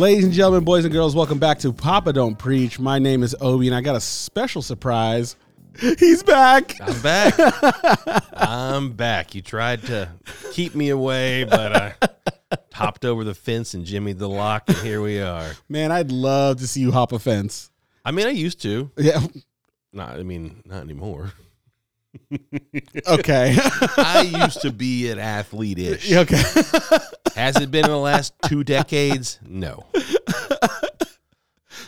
Ladies and gentlemen, boys and girls, welcome back to Papa Don't Preach. My name is Obi, and I got a special surprise. He's back. I'm back. I'm back. You tried to keep me away, but I hopped over the fence and jimmied the lock, and here we are. Man, I'd love to see you hop a fence. I mean, I used to. Yeah. Not. I mean, not anymore. Okay. I used to be an athlete-ish. okay. Has it been in the last two decades? No.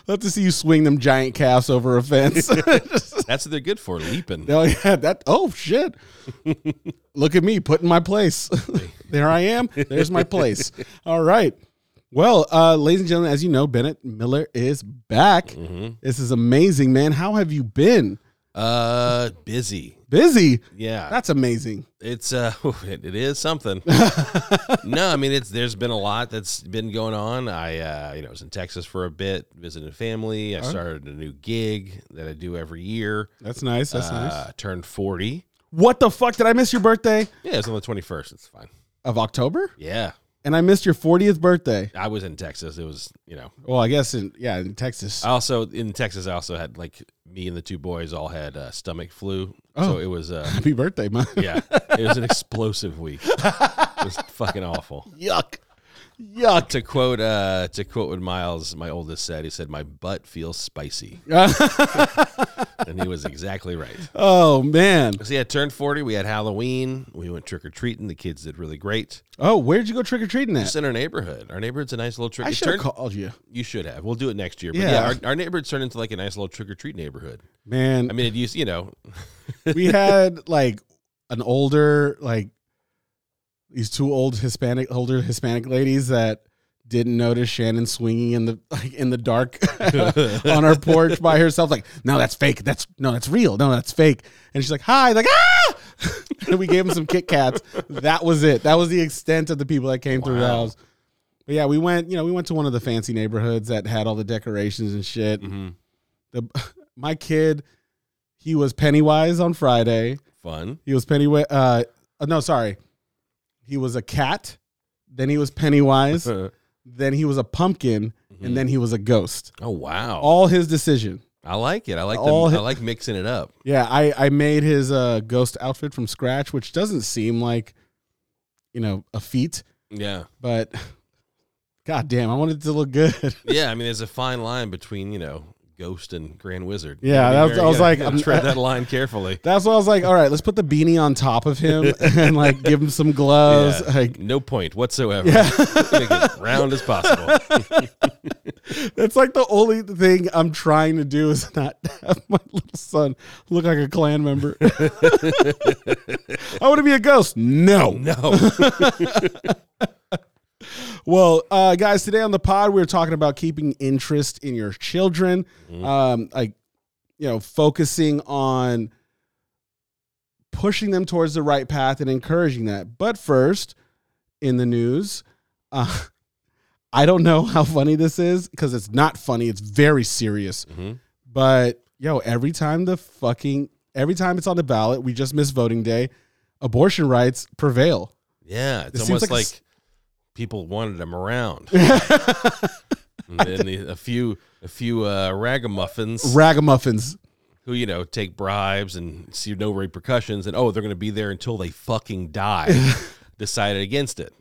love to see you swing them giant calves over a fence. That's what they're good for, leaping. oh yeah, that. Oh shit! Look at me put in my place. there I am. There's my place. All right. Well, uh, ladies and gentlemen, as you know, Bennett Miller is back. Mm-hmm. This is amazing, man. How have you been? Uh, busy. Busy. Yeah. That's amazing. It's uh, it, it is something. no, I mean it's there's been a lot that's been going on. I uh, you know was in Texas for a bit, visiting family. I started a new gig that I do every year. That's nice. That's nice. uh, Turned forty. What the fuck? Did I miss your birthday Yeah, it's on the twenty first. It's fine. of October? Yeah, And I missed your 40th birthday. I was in Texas. It was you know. Well, I guess in yeah, in Texas. I also in Texas. I also had like me and the two boys all had uh, stomach flu. Oh. So it was uh, Happy birthday, man. yeah, it was an explosive week. It was fucking awful. Yuck. Yuck. to quote uh to quote what Miles, my oldest, said, he said, "My butt feels spicy," and he was exactly right. oh man. So yeah, turned forty. We had Halloween. We went trick or treating. The kids did really great. Oh, where'd you go trick or treating at? Just in our neighborhood. Our neighborhood's a nice little trick. I should have called you, You should have. We'll do it next year. But Yeah. yeah, our, our neighborhood's turned into like a nice little trick or treat neighborhood. man. I mean, it used, you know, we had like an older like these two old Hispanic older Hispanic ladies that didn't notice Shannon swinging in the like in the dark on our porch by herself. Like, no, that's fake. That's no, that's real. No, that's fake. And she's like, hi, like ah. and we gave them some Kit Kats. That was it. That was the extent of the people that came through the house. But yeah, we went. You know, we went to one of the fancy neighborhoods that had all the decorations and shit. mhm, The my kid, he was Pennywise on Friday. fun. He was Pennywise. Uh, no, sorry. He was a cat. Then he was Pennywise. then he was a pumpkin, and then he was a ghost. Oh wow, All his decision. I like it. I like all the, hi- I like mixing it up. Yeah, I I made his uh, ghost outfit from scratch, which doesn't seem like, you know, a feat, Yeah. but god damn, I wanted it to look good. Yeah, I mean, there's a fine line between you know Ghost and Grand Wizard. Yeah, You that was- be I was like, I'm- tread that line carefully. That's why I was like, all right, let's put the beanie on top of him and like give him some gloves. Yeah. Like no point whatsoever. Yeah. Make it round as possible. That's like the only thing I'm trying to do is not have my little son look like a clan member. I want to be a ghost. No. No. Well, uh, guys, today on the pod, we are talking about keeping interest in your children, um, like you know, focusing on pushing them towards the right path and encouraging that. But first, in the news, uh, I don't know how funny this is because it's not funny. It's very serious. Mhm. But yo, every time the fucking every time it's on the ballot, we just miss voting day. Abortion rights prevail. Yeah, it's It seems almost like like, people wanted them around. and then the, a few a few uh, ragamuffins Ragamuffins. who you know take bribes and see no repercussions, and oh, they're going to be there until they fucking die. decided against it.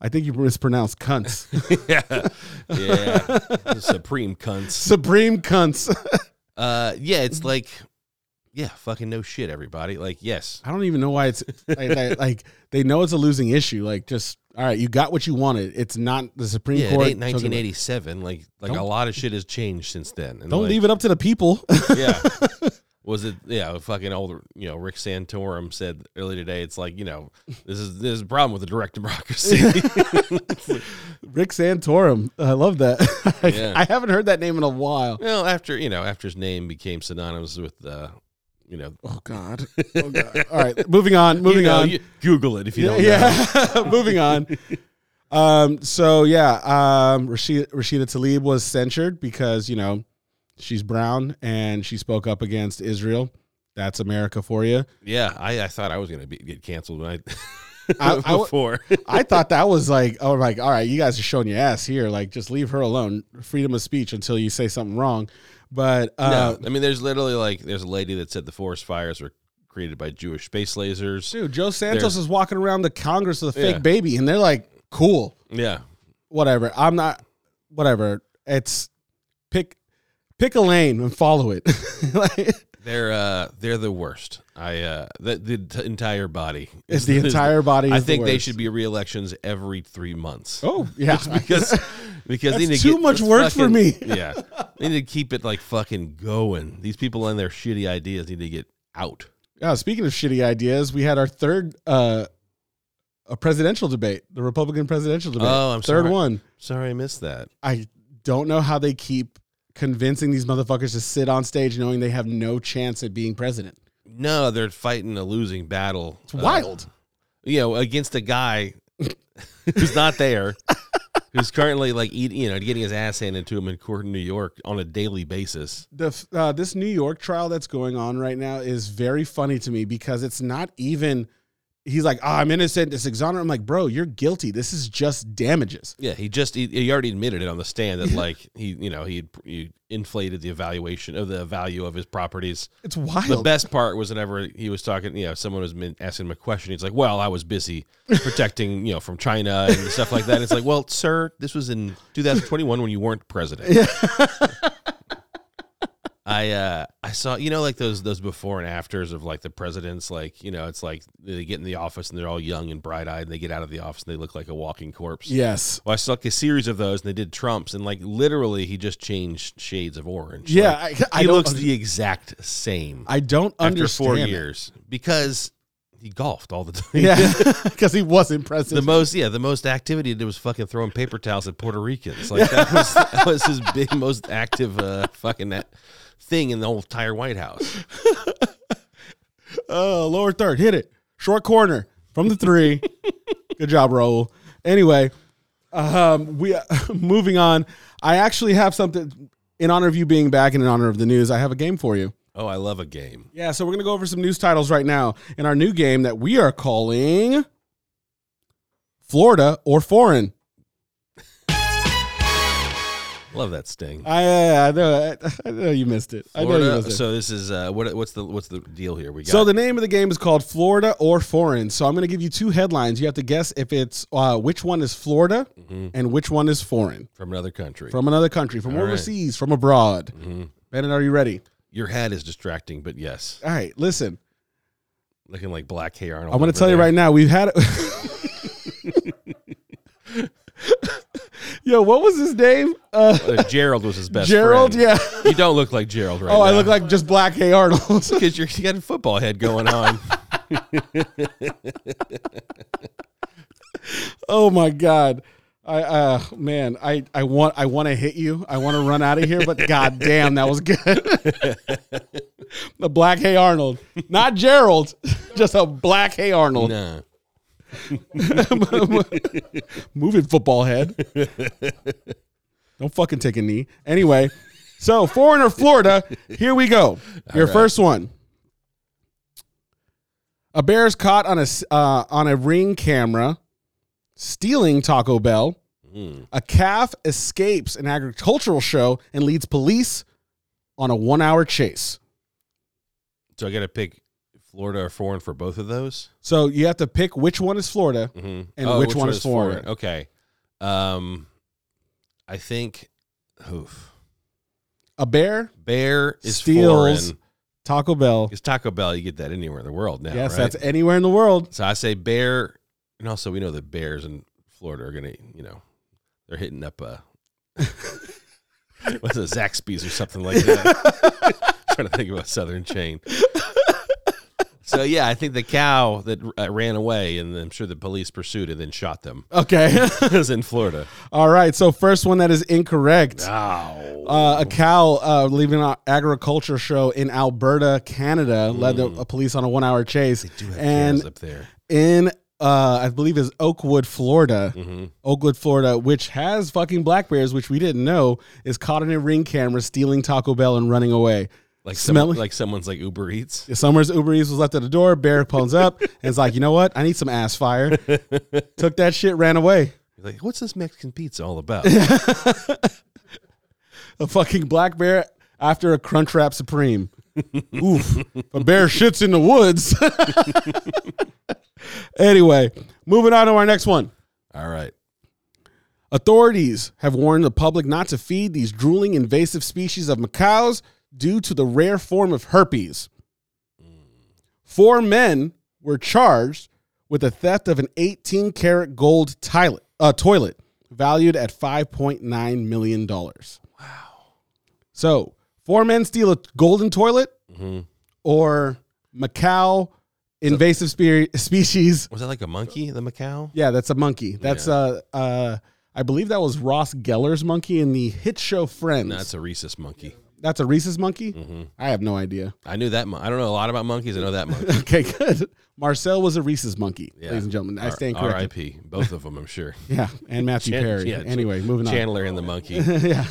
I think you mispronounced cunts. yeah, yeah, supreme cunts. Supreme cunts. Uh, yeah, it's like, yeah, fucking no shit, everybody. Like, yes, I don't even know why it's like, like, like they know it's a losing issue. Like, just all right, you got what you wanted. It's not the Supreme yeah, it Court. ain't 1987. Like, like a lot of shit has changed since then. And Don't like, leave it up to the people. Yeah. Was it yeah? Fucking old, you know, Rick Santorum said earlier today. It's like you know, this is this is a problem with the direct democracy. Rick Santorum. I love that. I, Yeah. I haven't heard that name in a while. well, after you know, after his name became synonymous with uh, you know, Oh God. Oh God. All right, moving on. Moving you know, on. Google it if you don't know. yeah. moving on. Um. So yeah. Um. Rashida, Rashida Tlaib was censured because you know she's brown and she spoke up against Israel. That's America for you. Yeah, I, I thought I was gonna be, get canceled when I I- I- before. I thought that was like, oh, like, all right, you guys are showing your ass here. Like, just leave her alone. Freedom of speech until you say something wrong. But uh, no, I mean, there's literally like there's a lady that said the forest fires were created by Jewish space lasers. dude, Joe Santos There's- is walking around the Congress with a fake Yeah. baby, and they're like, cool, Yeah, whatever. I'm not, whatever. It's pick, pick a lane and follow it. Like, they're uh they're the worst. I uh the, the t- entire body. it's is- the entire body. I is the think they worst. should be re-elections every three months. Oh yeah, because because they That's need to too get much work for fucking- me. yeah, they need to keep it like fucking going. These people and their shitty ideas need to get out. Yeah, speaking of shitty ideas, we had our third uh a presidential debate, the Republican presidential debate. Oh, I'm third sorry. one. Sorry, I missed that. I don't know how they keep convincing these motherfuckers to sit on stage knowing they have no chance at being president. No, they're fighting a losing battle. It's wild. you know, against a guy who's not there, who's currently like eating, you know, getting his ass handed to him in court in New York on a daily basis. The uh, this New York trial that's going on right now is very funny to me because it's not even. He's like, oh, I'm innocent. It's exonerated. I'm like, bro, you're guilty. This is just damages. Yeah, he just he, he already admitted it on the stand that like he you know he he inflated the evaluation of the value of his properties. It's wild. The best part was whenever he was talking, you know, someone was asking him a question. He's like, "Well, I was busy protecting, you know, from China and stuff like that." It's like, "Well, sir, this was in 2021 when you weren't president." I uh I saw you know like those those before and afters of like the presidents like you know it's like they get in the office and they're all young and bright eyed and they get out of the office and they look like a walking corpse. Yes. Well, I saw like a series of those and they did Trump's and like literally he just changed shades of orange. Yeah, Like, I, I he looks the exact same I don't after understand. four it. years because he golfed all the time. Yeah, because he wasn't president. the most yeah the most activity he did was fucking throwing paper towels at Puerto Ricans. Like that was that was his big most active uh, fucking that thing in the whole entire White House. Oh, lower third, hit it. Short corner from the three. Good job, Raul. Anyway, um, we moving on. I actually have something in honor of you being back and in honor of the news. I have a game for you. Oh, I love a game. Yeah, so we're gonna go over some news titles right now in our new game that we are calling Florida or Foreign. Love that sting. I, I, know, I know you missed it. I know you missed it. So this is uh, what what's the what's the deal here? We got So the name of the game is called Florida or Foreign. So I'm going to give you two headlines. You have to guess if it's uh, which one is Florida Mhm. and which one is foreign from another country. from another country, from All right. overseas, from abroad. Mhm. Bennett, are you ready? Your hat is distracting, but yes, All right, listen. looking like Black hair. I'm going to tell you right now. We've had. Yo, what was his name? Uh, Uh, Gerald was his best Gerald. friend. Yeah. You don't look like Gerald right oh, now. I look like just Black Hey Arnold. because you're you got a football head going on. oh my god. I uh man, I I want I want to hit you. I want to run out of here, but god damn, that was good. the Black Hey Arnold, not Gerald, just a Black Hey Arnold. nah. Moving football head. Don't fucking take a knee. Anyway, so foreigner Florida, here we go. Your right. first one. A bear is caught on a uh, on a ring camera stealing Taco Bell. Mm. A calf escapes an agricultural show and leads police on a one hour chase. So I got to pick Florida or foreign for both of those. So you have to pick which one is Florida. Mm-hmm. And which one is foreign? Okay. Um, I think. Oof. A bear Bear is Steals foreign. Taco Bell. Because Taco Bell, you get that anywhere in the world now. yes, right? that's anywhere in the world. So I say bear, and also we know that bears in Florida are gonna, you know, they're hitting up a what's a Zaxby's or something like that. trying to think of a southern chain. So yeah, I think the cow that uh, ran away, and I'm sure the police pursued and then shot them, Okay. it was in Florida. All right. So first one that is incorrect. Ow. Uh, a cow uh, leaving an agriculture show in Alberta, Canada, led the uh, police on a one-hour chase. Mm. Do have and up there. in, uh, I believe, is Oakwood, Florida. hmm Oakwood, Florida, which has fucking black bears, which we didn't know, is caught in a ring camera stealing Taco Bell and running away. Like some, like someone's like Uber Eats. Summer's Uber Eats was left at the door. Bear pulls up and is like, you know what? I need some ass fire. Took that shit, ran away. He's like, what's this Mexican pizza all about? A fucking black bear after a Crunchwrap Supreme. Oof. A bear shits in the woods. anyway, moving on to our next one. all right. Authorities have warned the public not to feed these drooling invasive species of macaques due to the rare form of herpes. Four men were charged with the theft of an 18 karat gold toilet, uh, toilet valued at $5.9 million. Wow. So, four men steal a golden toilet hmm or macaque invasive spe- species. Was that like a monkey, the macaque? Yeah, that's a monkey. That's Yeah. uh uh I believe that was Ross Geller's monkey in the hit show Friends. No, it's a rhesus monkey. That's a Reese's monkey? hmm I have no idea. I knew that. Mon- I don't know a lot about monkeys. I know that monkey. Okay, good. Marcel was a Reese's monkey, Yeah. ladies and gentlemen. I stand corrected. R.I.P. Both of them, I'm sure. Yeah, and Matthew Chan- Perry. yeah, anyway, moving on. Chandler and the monkey. yeah.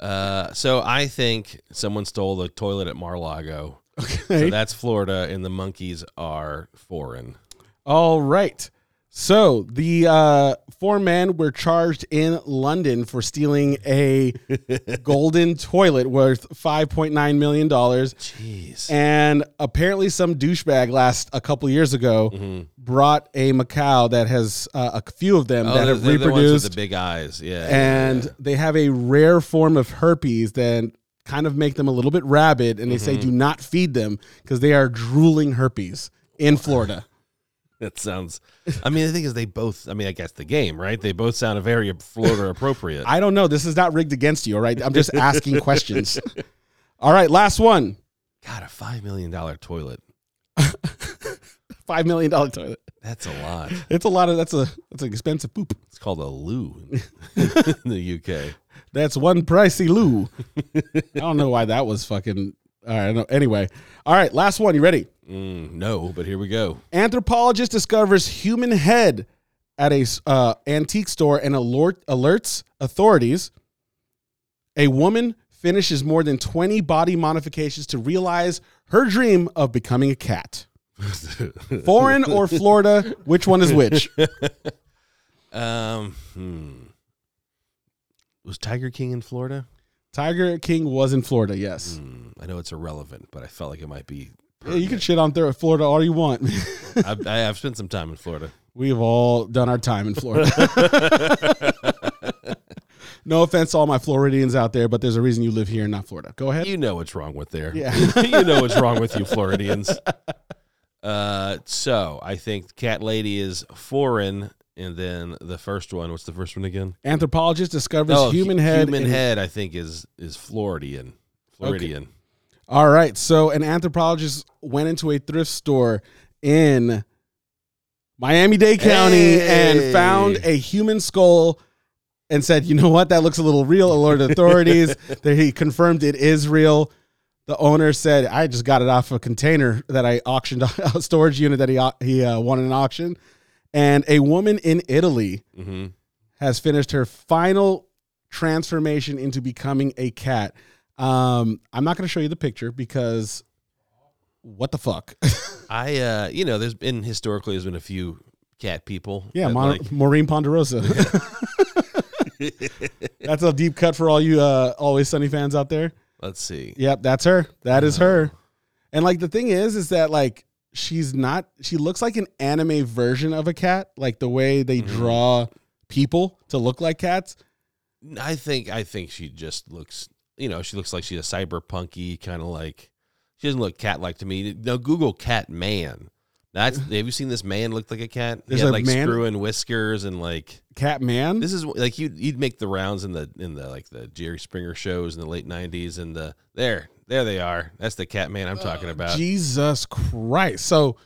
Uh, so I think someone stole the toilet at Mar-Lago. Okay. So that's Florida, and the monkeys are foreign. All right. So the uh, four men were charged in London for stealing a golden toilet worth five point nine million dollars. Jeez. And apparently, some douchebag last a couple years ago Mhm. brought a macaque that has uh, a few of them Oh, that have they're the ones with reproduced, the big eyes. Yeah. and yeah. they have a rare form of herpes that kind of make them a little bit rabid. And they say Mm-hmm. do not feed them because they are drooling herpes in Florida. that sounds. I mean, the thing is, they both. I mean, I guess the game, right? They both sound very Florida appropriate. I don't know. This is not rigged against you, all right? I'm just asking questions. All right, last one. God, a five million dollar toilet. Five million dollar toilet. That's a lot. It's a lot of that's a that's an expensive poop. It's called a loo in the UK. That's one pricey loo. I don't know why that was fucking. All right. Anyway, all right. Last one. You ready? Mm, no, but here we go. Anthropologist discovers human head at a uh, antique store and alert, alerts authorities. A woman finishes more than 20 body modifications to realize her dream of becoming a cat. Foreign or Florida? Which one is which? Um, hmm. Was Tiger King in Florida? Tiger King was in Florida, yes. Hmm, I know it's irrelevant, but I felt like it might be. Yeah, you can shit on Thur- Florida all you want. I've, I have spent some time in Florida. We've all done our time in Florida. no offense to all my Floridians out there, but there's a reason you live here and not Florida. Go ahead. You know what's wrong with there. Yeah. you know what's wrong with you, Floridians. Uh, so I think Cat Lady is foreign, and then the first one. What's the first one again? Anthropologist discovers Oh, human head. Human in- head, I think is is Floridian. Floridian. All right. So an anthropologist went into a thrift store in Miami Dade County Hey. and found a human skull and said, you know what? That looks a little real. Alerted authorities. that he confirmed it is real. The owner said, I just got it off a container that I auctioned, a storage unit that he, he uh, won in an auction. And a woman in Italy hmm has finished her final transformation into becoming a cat. Um, I'm not going to show you the picture because what the fuck? I, uh, you know, there's been historically there's been a few cat people. yeah, Mon- like- Maureen Ponderosa. that's a deep cut for all you uh, Always Sunny fans out there. let's see. Yep, that's her. That is her. And like the thing is, is that like she's not. She looks like an anime version of a cat, like the way they Mhm. draw people to look like cats. I think I think she just looks. You know, she looks like she's a cyberpunky kind of like. She doesn't look cat like to me. No, Google cat man. That's have you seen this man look like a cat? There's he had a like man- screw in whiskers and like Cat man. this is like you'd you'd make the rounds in the in the like the Jerry Springer shows in the late nineties and the there there they are. That's the cat man I'm talking oh, about. Jesus Christ. So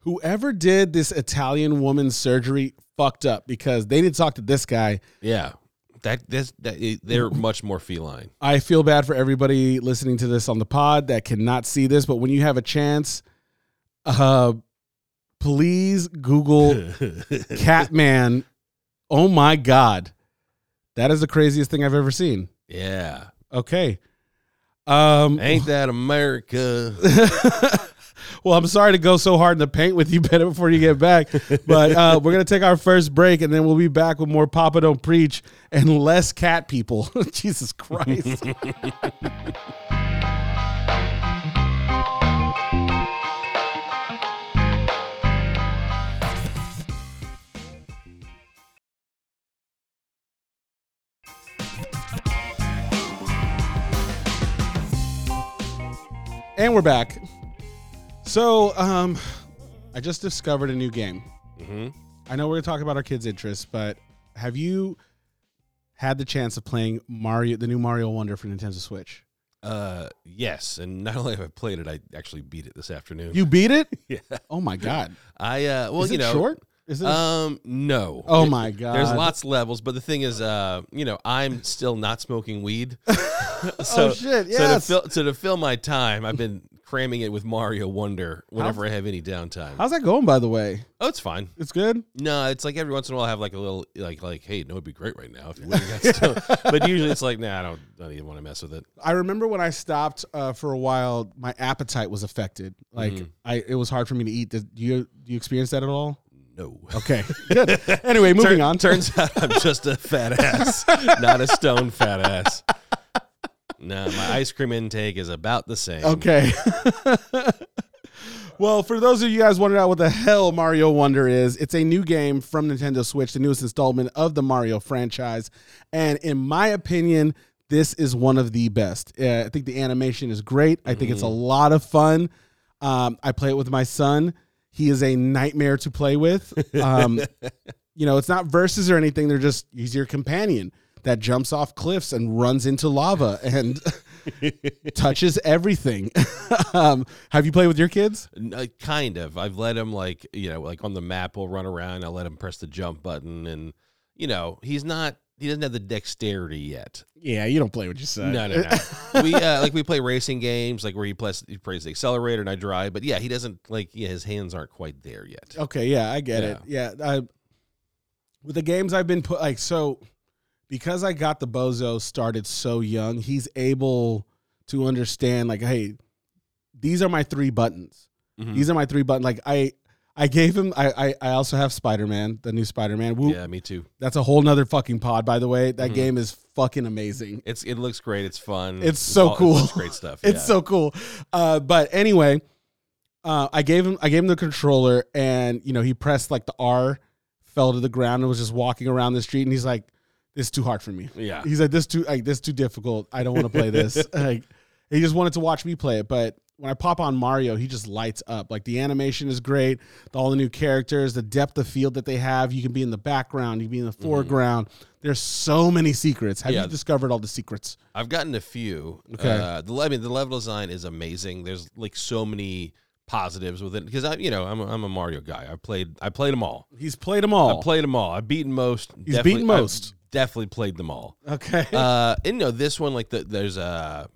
whoever did this Italian woman's surgery fucked up because they didn't talk to this guy. Yeah, that this that they're much more feline. I feel bad for everybody listening to this on the pod that cannot see this, but when you have a chance, uh please Google Catman. Oh my god. That is the craziest thing I've ever seen. yeah. Okay. Um, Ain't that America? well, I'm sorry to go so hard in the paint with you, Bennett, before you get back. But uh, we're going to take our first break, and then we'll be back with more Papa Don't Preach and less cat people. Jesus Christ. and we're back. So, um, I just discovered a new game. hmm I know we're gonna talk about our kids' interests, but have you had the chance of playing Mario, the new Mario Wonder for Nintendo Switch? Uh, yes, and not only have I played it, I actually beat it this afternoon. You beat it? yeah, Oh my god! I uh, well, Is you it know, short? Is it? Um, no. oh It- my god! There's lots of levels, but the thing is, uh, you know, I'm still not smoking weed. so, oh shit! So to fill so to fill my time, I've been cramming it with Mario Wonder whenever I have any downtime. How's that going, by the way? oh, it's fine. It's good. No, it's like every once in a while I have like a little like like, hey, no, it'd be great right now if you got still. but usually it's like, nah, I don't, I don't even want to mess with it. I remember when I stopped uh, for a while, my appetite was affected. Like Mhm. I, it was hard for me to eat. Did you do you experience that at all? No. Okay, good. Anyway, moving Turn- on. Turns out I'm just a fat ass, not a stone fat ass. No, my ice cream intake is about the same. Okay. well, for those of you guys wondering out what the hell Mario Wonder is, it's a new game from Nintendo Switch, the newest installment of the Mario franchise. And in my opinion, this is one of the best. Uh, I think the animation is great. I think it's a lot of fun. Um, I play it with my son. He is a nightmare to play with. Um, you know, it's not verses or anything. They're just he's your companion that jumps off cliffs and runs into lava and touches everything. um, have you played with your kids? Uh, kind of. I've let him like you know like on the map. We'll run around. I let him press the jump button, and you know he's not. He doesn't have the dexterity yet. Yeah, you don't play with your son. No, no, no. we uh, like we play racing games, like where he plays he plays the accelerator and I drive. But yeah, he doesn't like. Yeah, his hands aren't quite there yet. Okay, yeah, I get it. Yeah, I, with the games I've been put like so because I got the bozo started so young, he's able to understand like, hey, these are my three buttons. Mhm. These are my three buttons. Like I, I gave him. I I, I also have Spider Man, the new Spider Man. Yeah, me too. That's a whole nother fucking pod, by the way. That Mhm. game is fucking amazing. It's it looks great. It's fun. It's so all- cool. It's great stuff. It's yeah. so cool. Uh, but anyway, uh, I gave him I gave him the controller, and you know he pressed like the R, fell to the ground, and was just walking around the street, and he's like, "This is too hard for me." yeah. He's like, "This too like this too difficult. I don't want to play this." like he just wanted to watch me play it, but. When I pop on Mario, he just lights up. Like the animation is great, all the new characters, the depth of field that they have. You can be in the background, you can be in the foreground. There's so many secrets. Have Yeah. you discovered all the secrets? I've gotten a few. Okay. Uh, the I mean the level design is amazing. There's like so many positives with it because I you know I'm a, I'm a Mario guy. I played I played them all. He's played them all. I played them all. I've beaten most. He's beaten I've most. Definitely played them all. okay. uh, and no, this one like the, there's uh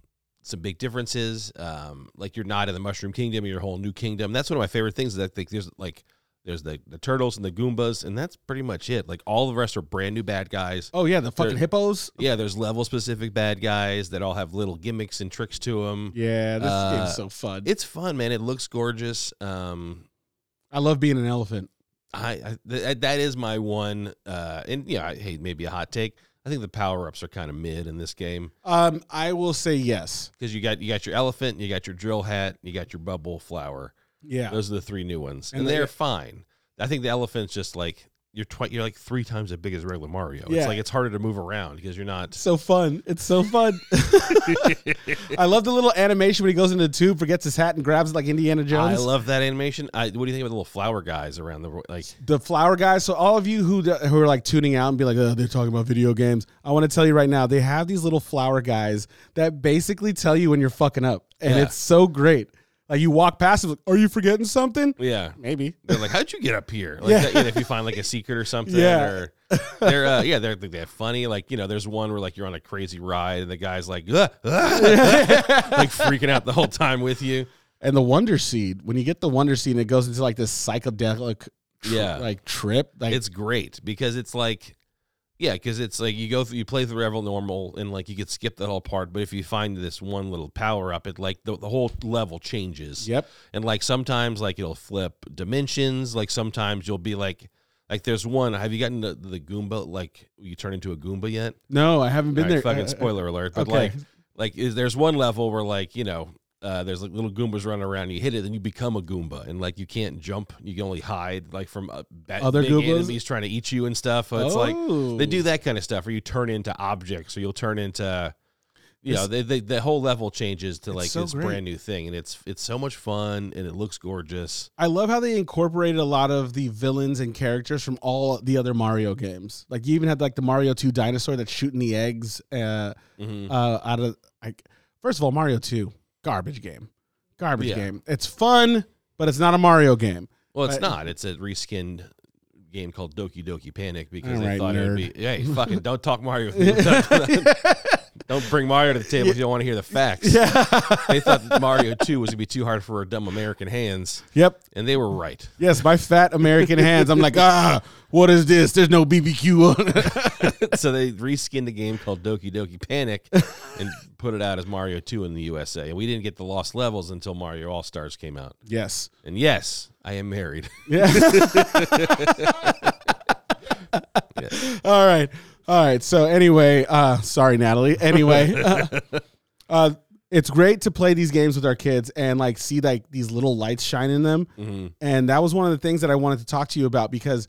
some big differences. Um, like you're not in the Mushroom Kingdom, you're a whole new kingdom. That's one of my favorite things. Is that like, there's like there's the the turtles and the Goombas, and that's pretty much it. Like all the rest are brand new bad guys. Oh yeah, the fucking There- hippos. Yeah, there's level specific bad guys that all have little gimmicks and tricks to them. Yeah, this Uh, game's so fun. It's fun, man. It looks gorgeous. Um, I love being an elephant. I, I th- that is my one. Uh, and yeah, I- hey, maybe a hot take. I think the power ups are kind of mid in this game Um, I will say yes. because you got you got your elephant, you got your drill hat, you got your bubble flower. Yeah, Those are the three new ones, And and, they- they're fine. I think the elephant's just like you're twi- you're like three times as big as regular Mario. Yeah. It's like it's harder to move around because you're not. so fun. It's so fun. I love the little animation when he goes into the tube, forgets his hat, and grabs it like Indiana Jones. I love that animation. I, what do you think of the little flower guys around the like? the flower guys. So all of you who who are like tuning out and be like, oh, they're talking about video games. I want to tell you right now, they have these little flower guys that basically tell you when you're fucking up, and Yeah. it's so great. Like you walk past them, like, are you forgetting something? Yeah, Maybe. They're like, how'd you get up here? Like, Yeah. that, you know, if you find like a secret or something, Yeah. or they're uh, yeah, they're they're funny. Like you know, there's one where like you're on a crazy ride and the guy's like, "Ah, ah," like freaking out the whole time with you. And the Wonder Seed, when you get the Wonder Seed, and it goes into like this psychedelic, tr- Yeah. like trip. Like It's great because it's like Yeah, because it's like you go through, you play through level normal, and like you could skip that whole part. But if you find this one little power up, it like the, the whole level changes. Yep. And like sometimes like it'll flip dimensions. Like sometimes you'll be like, like there's one. Have you gotten the, the Goomba? Like you turn into a Goomba yet? No, I haven't been right, there. Fucking spoiler alert. But okay. like, like is there's one level where like you know. Uh, there's like little Goombas running around. You hit it, then you become a Goomba, and like you can't jump. You can only hide, like from uh, Other big Goombas? enemies trying to eat you and stuff. It's like Oh. they do that kind of stuff or you turn into objects or you'll turn into you know they, they, the whole level changes to like so this great. brand new thing and it's it's so much fun and it looks gorgeous I love how they incorporated a lot of the villains and characters from all the other Mario games. Like you even had like the Mario 2 dinosaur that's shooting the eggs uh, Mhm. uh, out of like first of all, Mario 2, garbage game. Garbage Yeah. game. It's fun, but it's not a Mario game. well it's But- not it's a reskinned game called Doki Doki Panic because All they right, thought it would nerd. be hey fucking don't talk Mario with me. don't bring Mario to the table if you don't want to hear the facts Yeah. they thought Mario 2 was gonna be too hard for our dumb American hands yep. and they were right Yes, my fat American hands. I'm like, ah, what is this? There's no BBQ on it. so they reskinned a game called Doki Doki Panic and put it out as Mario 2 in the USA. And we didn't get the lost levels until Mario All Stars came out. yes. And yes, I am married. Yeah. All right. All right. So anyway, uh sorry Natalie. Anyway, uh, uh it's great to play these games with our kids and like see like these little lights shine in them. Mhm. And that was one of the things that I wanted to talk to you about because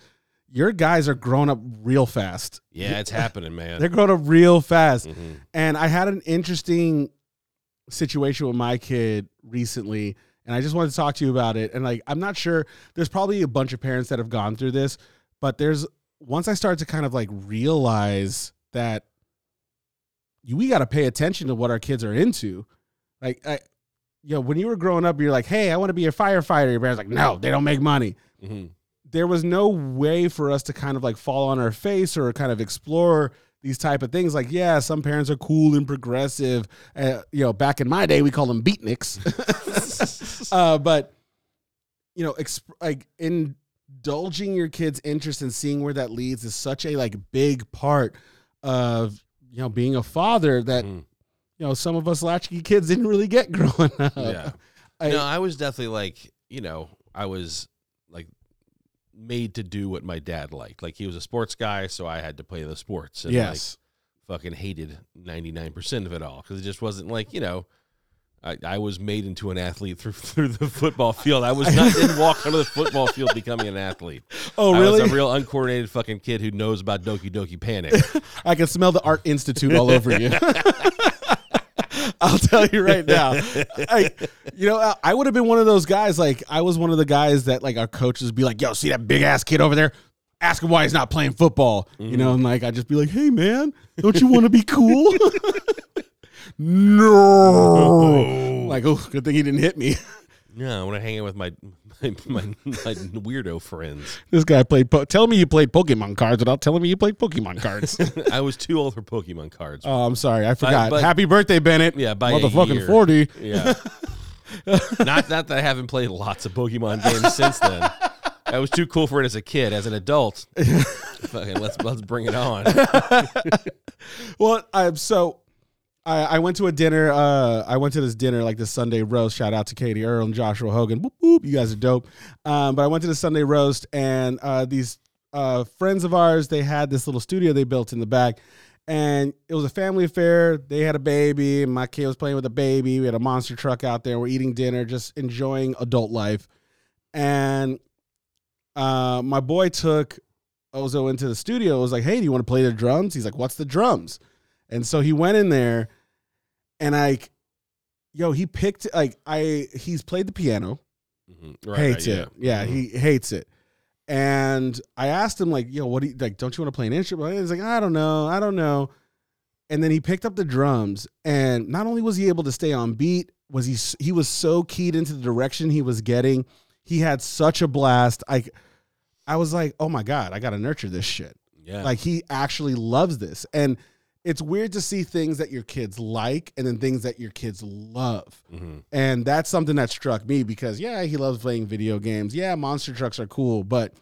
your guys are growing up real fast. Yeah, it's happening, man. They're growing up real fast. Mhm. And I had an interesting situation with my kid recently, and I just wanted to talk to you about it. And like, I'm not sure. There's probably a bunch of parents that have gone through this, but there's once I started to kind of like realize that you, we got to pay attention to what our kids are into. Like, I, you know, when you were growing up, you're like, hey, I want to be a firefighter. Your parents like, no, they don't make money Mhm. there was no way for us to kind of like fall on our face or kind of explore these type of things like yeah some parents are cool and progressive uh, you know back in my day we call them beatniks uh, but you know exp- like indulging your kids interest and seeing where that leads is such a like big part of you know being a father that Mhm. you know some of us latchkey kids didn't really get growing up Yeah. I- no, I was definitely like, you know, I was like made to do what my dad liked. Like he was a sports guy, so I had to play the sports. And yes like fucking hated 99% of it all because it just wasn't like, you know, I, I was made into an athlete through through the football field. I was not didn't walk onto the football field becoming an athlete. oh I really was a real uncoordinated fucking kid who knows about Doki Doki Panic. I can smell the Art Institute all over you. I'll tell you right now. I, you know, I- I would have been one of those guys. Like, I was one of the guys that, like, our coaches would be like, yo, see that big ass kid over there? Ask him why he's not playing football. You mm-hmm. know, and like, I'd just be like, hey, man, don't you want to be cool? No. Oh. Like, oh, good thing he didn't hit me. yeah, I want to hang out with my my, my my weirdo friends. This guy played, po- tell me you played Pokemon cards without telling me you played Pokemon cards. I was too old for Pokemon cards. oh, I'm sorry. I forgot. Happy birthday, Bennett. Yeah, by a Motherfucking year. 40. Yeah. not not that I haven't played lots of Pokemon games since then. I was too cool for it as a kid. As an adult, fucking let's let's bring it on. Well, I am so I, I went to a dinner. Uh, I went to this dinner like this Sunday roast. Shout out to Katie Earl and Joshua Hogan. Boop, boop, you guys are dope. Um, but I went to the Sunday roast, and uh, these uh, friends of ours they had this little studio they built in the back, and it was a family affair. They had a baby, my kid was playing with a baby. We had a monster truck out there. We're eating dinner, just enjoying adult life, and uh, my boy took Ozo into the studio. Was like, "Hey, do you want to play the drums?" He's like, "What's the drums?" And so he went in there, and like, yo, he picked like I he's played the piano, Mhm. Right, hates right, it. Yeah, Mhm. he hates it. And I asked him like, yo, what do you like? Don't you want to play an instrument? He's like, I don't know, I don't know. And then he picked up the drums, and not only was he able to stay on beat, was he he was so keyed into the direction he was getting. He had such a blast. I I was like, oh my god, I got to nurture this shit. yeah. Like he actually loves this. And it's weird to see things that your kids like and then things that your kids love. Mhm. And that's something that struck me because yeah, he loves playing video games. Yeah, monster trucks are cool, but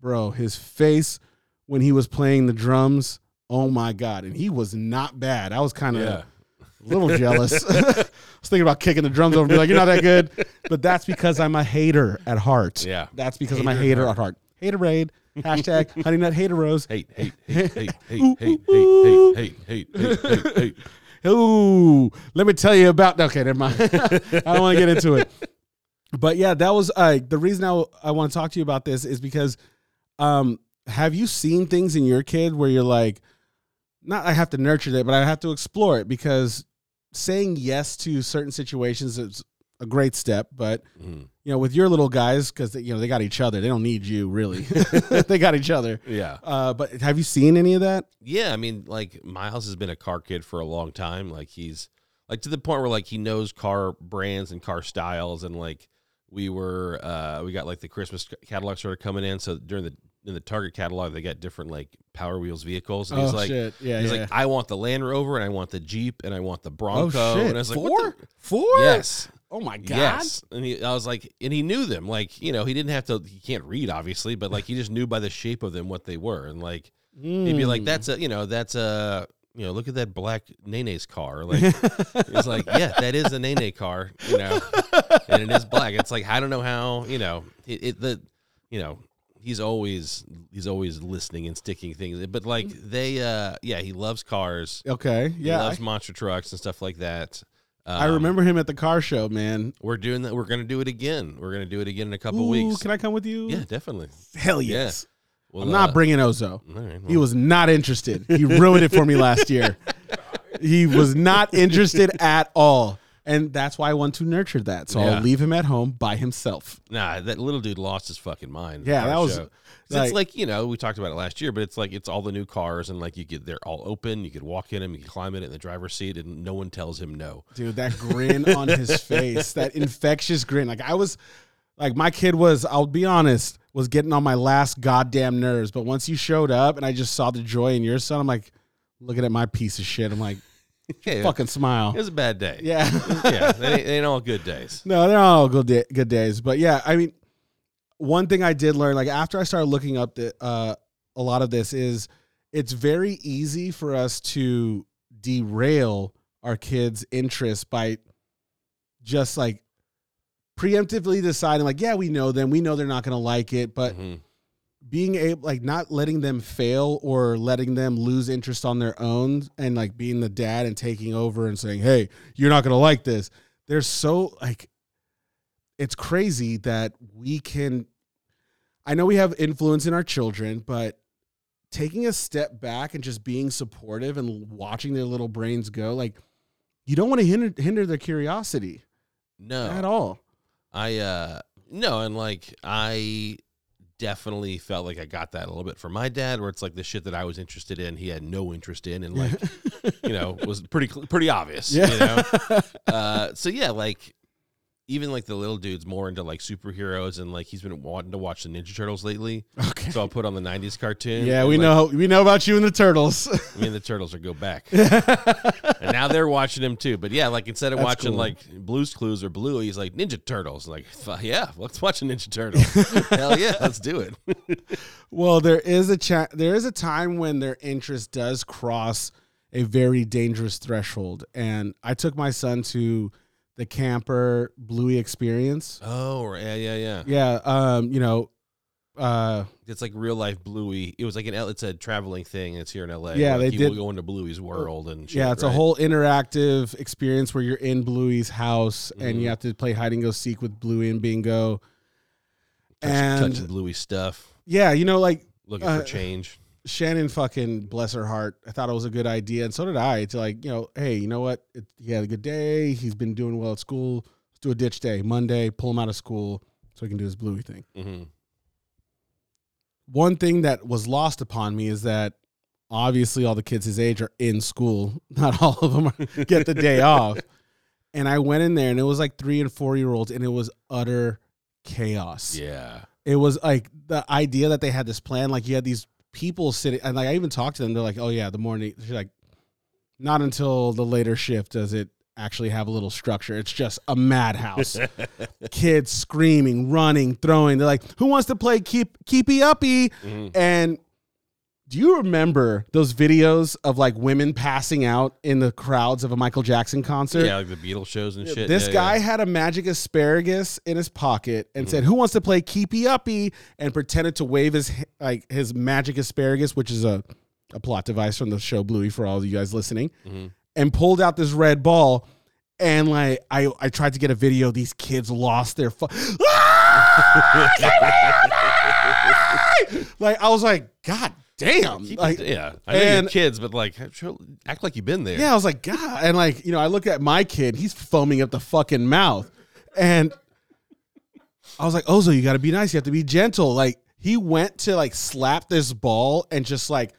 bro, his face when he was playing the drums, Oh my god! And he was not bad. I was kind of Yeah. a little jealous. I was thinking about kicking the drums over and be like, "You're not that good," but that's because I'm a hater at heart. Yeah. that's because I'm a Hater at heart. hater at heart. Haterade. Hashtag Honey Nut Hater Rose. Hate, hate, hate, hate, hate, hate, hate, hate, hate, hate, hate, hate. Ooh, let me tell you about. Okay, never mind. I don't want to get into it. But yeah, that was uh, the reason I, I want to talk to you about this is because, um, have you seen things in your kid where you're like, not I have to nurture it, but I have to explore it because saying yes to certain situations is a great step. But Mhm. you know, with your little guys, because you know they got each other, they don't need you really. they got each other. Yeah. Uh, but have you seen any of that? Yeah, I mean, like Miles has been a car kid for a long time. Like he's like to the point where like he knows car brands and car styles, and like we were, uh we got like the Christmas catalog started coming in. So during the in the Target catalog, they got different like Power Wheels vehicles, and he's like, Oh, shit! Yeah, he's yeah. like, I want the Land Rover, and I want the Jeep, and I want the oh Bronco, shit! and I was like, four, four? Yes, Oh my god! Yes, and he, I was like, and he knew them. Like, you know, he didn't have to. He can't read, obviously, but like, he just knew by the shape of them what they were, and like, he'd be like, Mm. "That's a, you know, that's a, you know, look at that black Nene's car." Like, it's like, yeah, that is a Nene car, you know, and it is black. It's like I don't know how, you know, it, it the, you know, he's always he's always listening and sticking things, but like they, uh, yeah, he loves cars. okay, yeah, He loves monster trucks and stuff like that. I, I Um, remember him at the car show, man. we're doing that. We're gonna do it again. We're gonna do it again in a couple Ooh, weeks. Can I come with you? yeah, definitely. Hell Yeah. yes. Well, I'm not uh, bringing Ozo. right, He was not interested. He ruined it for me last year. He was not interested at all. And that's why I want to nurture that. So Yeah. I'll leave him at home by himself. nah. That little dude lost his fucking mind. Yeah, at that our was show. like- it's like you know we talked about it last year, but it's like it's all the new cars and like you get they're all open. You could walk in them, you can climb in it in the driver's seat, and no one tells him no. Dude, that grin on his face, that infectious grin. Like I was like my kid was, I'll be honest, was getting on my last goddamn nerves. But once you showed up and I just saw the joy in your son, I'm like, looking at my piece of shit. I'm like, Hey, fucking smile. it was a bad day. Yeah. yeah. They ain't, they ain't all good days. No, they're all good day, good days. But yeah, I mean, one thing I did learn, like after I started looking up the uh, a lot of this, is it's very easy for us to derail our kids' interests by just like preemptively deciding, like, yeah, we know them, we know they're not going to like it, but Mhm. Being able, like, not letting them fail or letting them lose interest on their own, and like being the dad and taking over and saying, hey, you're not going to like this. They're so like it's crazy that we can I know we have influence in our children, but taking a step back and just being supportive and watching their little brains go, like you don't want to hinder hinder their curiosity No, at all. I uh no, and like I definitely felt like I got that a little bit from my dad, where it's like the shit that I was interested in, he had no interest in, and like you know was pretty pretty obvious. Yeah. You know, uh, so yeah, like even like the little dude's more into like superheroes, and like he's been wanting to watch the Ninja Turtles lately. okay. So I'll put on the '90s cartoon. yeah, we like, know we know about you and the turtles. I mean, the turtles are go back, and now they're watching him too. But yeah, like instead of That's watching cool. like Blue's Clues or Blue, he's like Ninja Turtles. Like, yeah, let's watch a Ninja Turtle. Hell yeah, let's do it. Well, there is a cha- there is a time when their interest does cross a very dangerous threshold, and I took my son to the camper Bluey experience. oh, yeah, yeah, yeah. Yeah, um, you know, uh, It's like real life Bluey. It was like an L. It's a traveling thing. It's here in L.A. Yeah, like they did- go into Bluey's world and shit, yeah, it's a whole interactive experience where you're in Bluey's house and Mhm. you have to play hide and go seek with Bluey and Bingo. Touch- and- touching Bluey's stuff, Yeah, you know, like looking Uh, for change. Shannon fucking bless her heart. I thought it was a good idea, and so did I. To like, you know, hey, you know what? It, he had a good day. He's been doing well at school. Let's do a ditch day Monday. Pull him out of school so he can do his Bluey thing. hmm One thing that was lost upon me is that obviously all the kids his age are in school. Not all of them are, get the day off. And I went in there, and it was like three and four year olds, and it was utter chaos. Yeah. it was like the idea that they had this plan like you had these people sitting and like i even talked to them they're like oh yeah the morning she's like not until the later shift does it actually have a little structure. It's just a madhouse. Kids screaming running throwing. They're like who wants to play keep keepy uppy Mhm. and Do you remember those videos of like women passing out in the crowds of a Michael Jackson concert? Yeah, like the Beatles shows and shit. This Yeah, guy yeah. had a magic asparagus in his pocket and Mm-hmm. said, "Who wants to play keepy uppy?" and pretended to wave his like his magic asparagus, which is a a plot device from the show Bluey for all of you guys listening, Mhm. and pulled out this red ball. And like I, I tried to get a video. These kids lost their fu- like I was like, God damn! Keep Like it- yeah, I know and- kids, but like, act like you've been there. yeah, I was like, God. And like, you know, I look at my kid, he's foaming up the fucking mouth. And I was like, Ozo, you got to be nice. You have to be gentle. Like, he went to like slap this ball and just like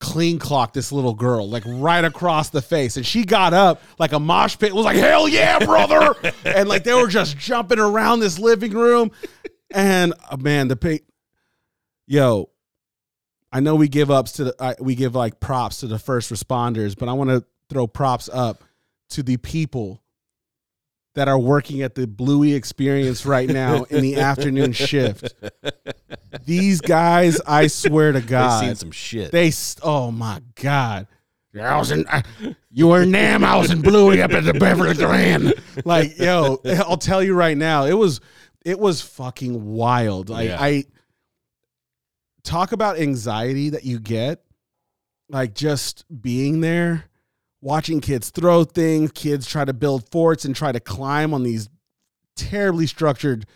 clean clock this little girl, like right across the face. And she got up like a mosh pit, was like, hell yeah, brother. and like they were just jumping around this living room. And uh, man, the pig, yo, I know we give ups to the uh, we give like props to the first responders, but I want to throw props up to the people that are working at the Bluey experience right now in the afternoon shift. These guys, I swear to God, seen some shit. they oh my God. I was in, I, you were in Nam, I was in Bluey up at the Beverly Grand. Like, yo, I'll tell you right now, it was it was fucking wild. Like Yeah. I talk about anxiety that you get, like just being there, watching kids throw things, kids try to build forts and try to climb on these terribly structured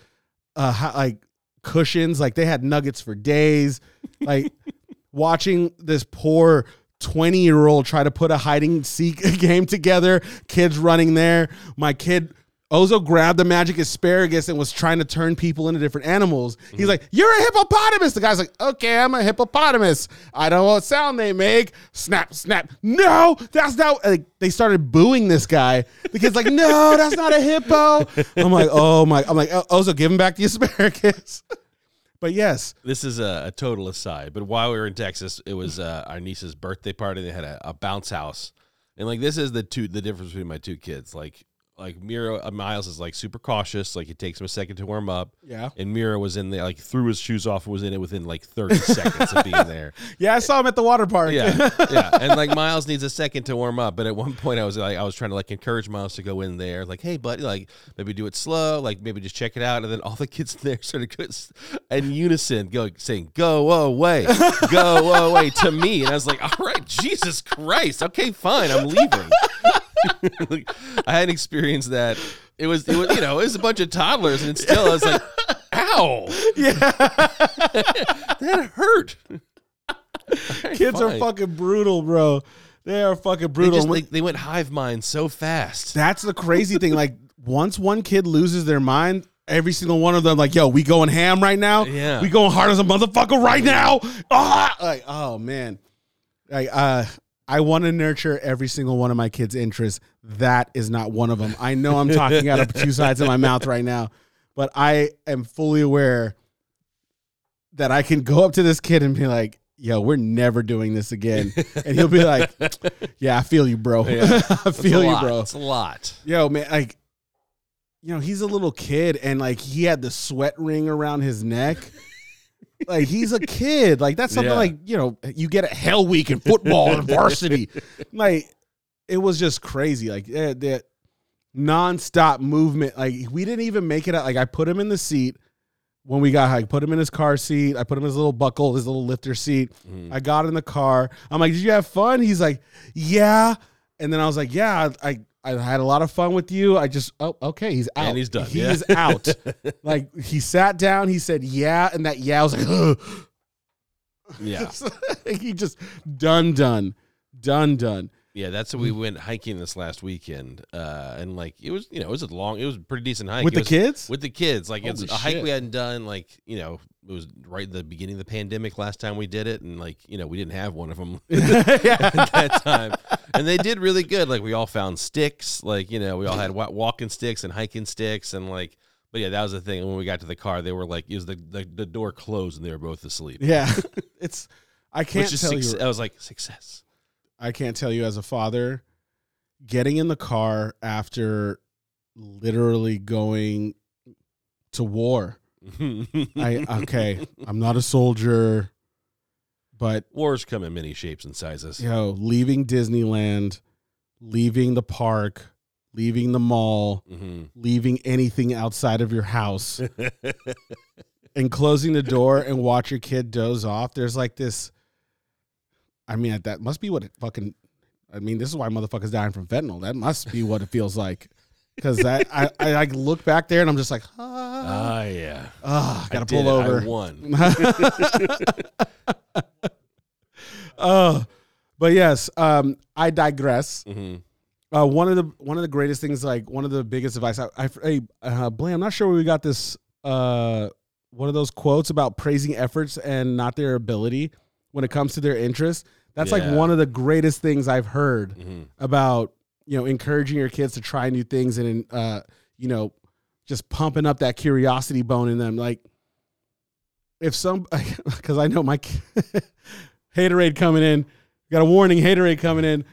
uh like cushions. Like they had nuggets for days. Like watching this poor 20 year old try to put a hiding seek game together, kids running there. My kid Ozo grabbed the magic asparagus and was trying to turn people into different animals. He's like, You're a hippopotamus. The guy's like, Okay, I'm a hippopotamus. I don't know what sound they make. Snap, snap. No, that's not. Like, they started booing this guy. The kid's like, No, that's not a hippo. I'm like, Oh my. I'm like, Ozo, give him back the asparagus. but yes, This is a, a total aside, but while we were in Texas, it was uh, our niece's birthday party. They had a, a bounce house, and like this is the two the difference between my two kids. Like like Mira uh, Miles is like super cautious, like it takes him a second to warm up, yeah. and Mira was in there like threw his shoes off, and was in it within like thirty seconds of being there. Yeah, I saw him at the water park. Yeah, yeah, and like Miles needs a second to warm up. But at one point, I was like, I was trying to like encourage Miles to go in there, like, hey, buddy, like maybe do it slow, like maybe just check it out. And then all the kids in there started go, in unison, go saying, "Go away, go away" to me, and I was like, all right, Jesus Christ, okay, fine, I'm leaving. I hadn't experienced that. It was, it was, you know, it was a bunch of toddlers, and it's still, I was like, ow, yeah. that hurt. Kids are fucking brutal, bro. They are fucking They, brutal. just, they, they went hive mind so fast. That's the crazy thing. Like once one kid loses their mind, every single one of them, like, yo, we going ham right now. Yeah. we going hard as a motherfucker right now. Ah, like, oh man, like, uh, I want to nurture every single one of my kids' interests. That is not one of them. I know I'm talking out of two sides of my mouth right now, but I am fully aware that I can go up to this kid and be like, yo, we're never doing this again. And he'll be like, yeah, I feel you, bro. Yeah. I feel you, lot. bro. It's a lot. Yo, man, like, you know, he's a little kid and like he had the sweat ring around his neck. Like he's a kid. Like that's something Yeah. like, you know, you get at Hell Week in football and varsity. Like it was just crazy. Like eh, that nonstop movement. Like we didn't even make it out. Like I put him in the seat when we got I put him in his car seat. I put him in his little buckle, his little lifter seat. Mm. I got in the car. I'm like, "Did you have fun?" He's like, "Yeah." And then I was like, "Yeah, I I had a lot of fun with you. I just oh okay, he's out. And he's done, He yeah. is out." like he sat down. He said, "Yeah," and that yeah I was like, Ugh. Yeah. he just done done done done. Yeah, that's what we went hiking this last weekend. Uh, and like it was, you know, it was a long, it was a pretty decent hike. with It the was- kids. With the kids. Like it's a hike we hadn't done like, you know, it was right at the beginning of the pandemic last time we did it and like, you know, we didn't have one of them at that time. And they did really good. Like we all found sticks, like, you know, we all had walking sticks and hiking sticks and like but yeah, that was the thing. When we got to the car, they were like, "Is the, the, the door closed and they were both asleep. yeah, it's. I can't Which tell you. I was like, success. I can't tell you as a father, getting in the car after literally going to war. I okay, I'm not a soldier, But Wars come in many shapes and sizes. yo, leaving Disneyland, leaving the park, leaving the mall, hmm leaving anything outside of your house, and closing the door and watch your kid doze off. There's like this. I mean, that must be what it fucking. I mean, this is why motherfuckers dying from fentanyl. That must be what it feels like. Because I, I, I like look back there and I'm just like, ah, Ah, yeah. ah, gotta pull it. I over. won. Oh, but yes, um, I digress. hmm Uh, one of the one of the greatest things, like one of the biggest advice. I, I hey, uh, Blaine, I'm not sure where we got this. Uh, one of those quotes about praising efforts and not their ability when it comes to their interests. That's like one of the greatest things I've heard hmm about you know encouraging your kids to try new things and uh, you know just pumping up that curiosity bone in them. Like if some, because I know my haterade coming in. Got a warning, haterade coming in.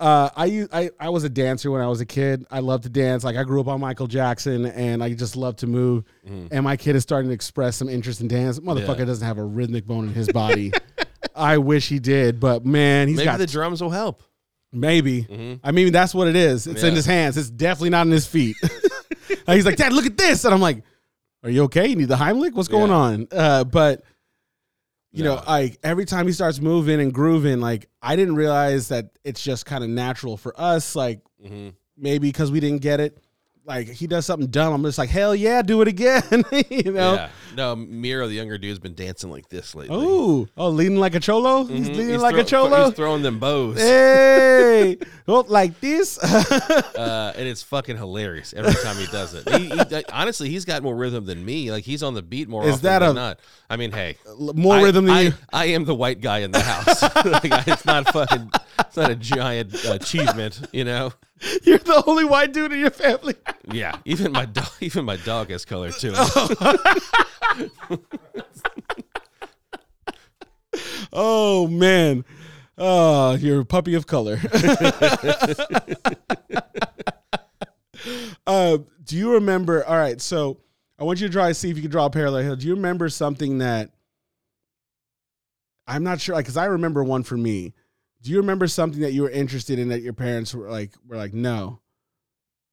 Uh, I, I I was a dancer when I was a kid. I loved to dance. Like I grew up on Michael Jackson, and I just loved to move. hmm And my kid is starting to express some interest in dance. Motherfucker Yeah. doesn't have a rhythmic bone in his body. I wish he did, but man, he's Maybe got the drums will help. maybe. hmm I mean, that's what it is. It's in his hands. It's definitely not in his feet. He's like, Dad, look at this. And I'm like, Are you okay? You need the Heimlich? What's going Yeah. on? Uh, but you know, No. like every time he starts moving and grooving, like I didn't realize that it's just kind of natural for us. Like hmm maybe because we didn't get it. Like he does something dumb, I'm just like, hell yeah, do it again. you know? Yeah. No, Miro, the younger dude's been dancing like this lately. Oh, oh, leaning like a cholo. Mhm. He's leaning He's like a cholo. He's throwing them bows. hey, oh, like this. uh, and it's fucking hilarious every time he does it. He, he, honestly, he's got more rhythm than me. Like he's on the beat more Is often that than a- not. I mean, hey, More I, rhythm than I, you. I am the white guy in the house. like, it's not fucking. It's not a giant achievement, you know. You're the only white dude in your family. Yeah, even my dog, even my dog has color too. Oh man. Oh, you're a puppy of color. uh, do you remember? All right, so I want you to try to see if you can draw a parallel here. Do you remember something that I'm not sure, like, because I remember one for me. Do you remember something that you were interested in that your parents were like, were like, no,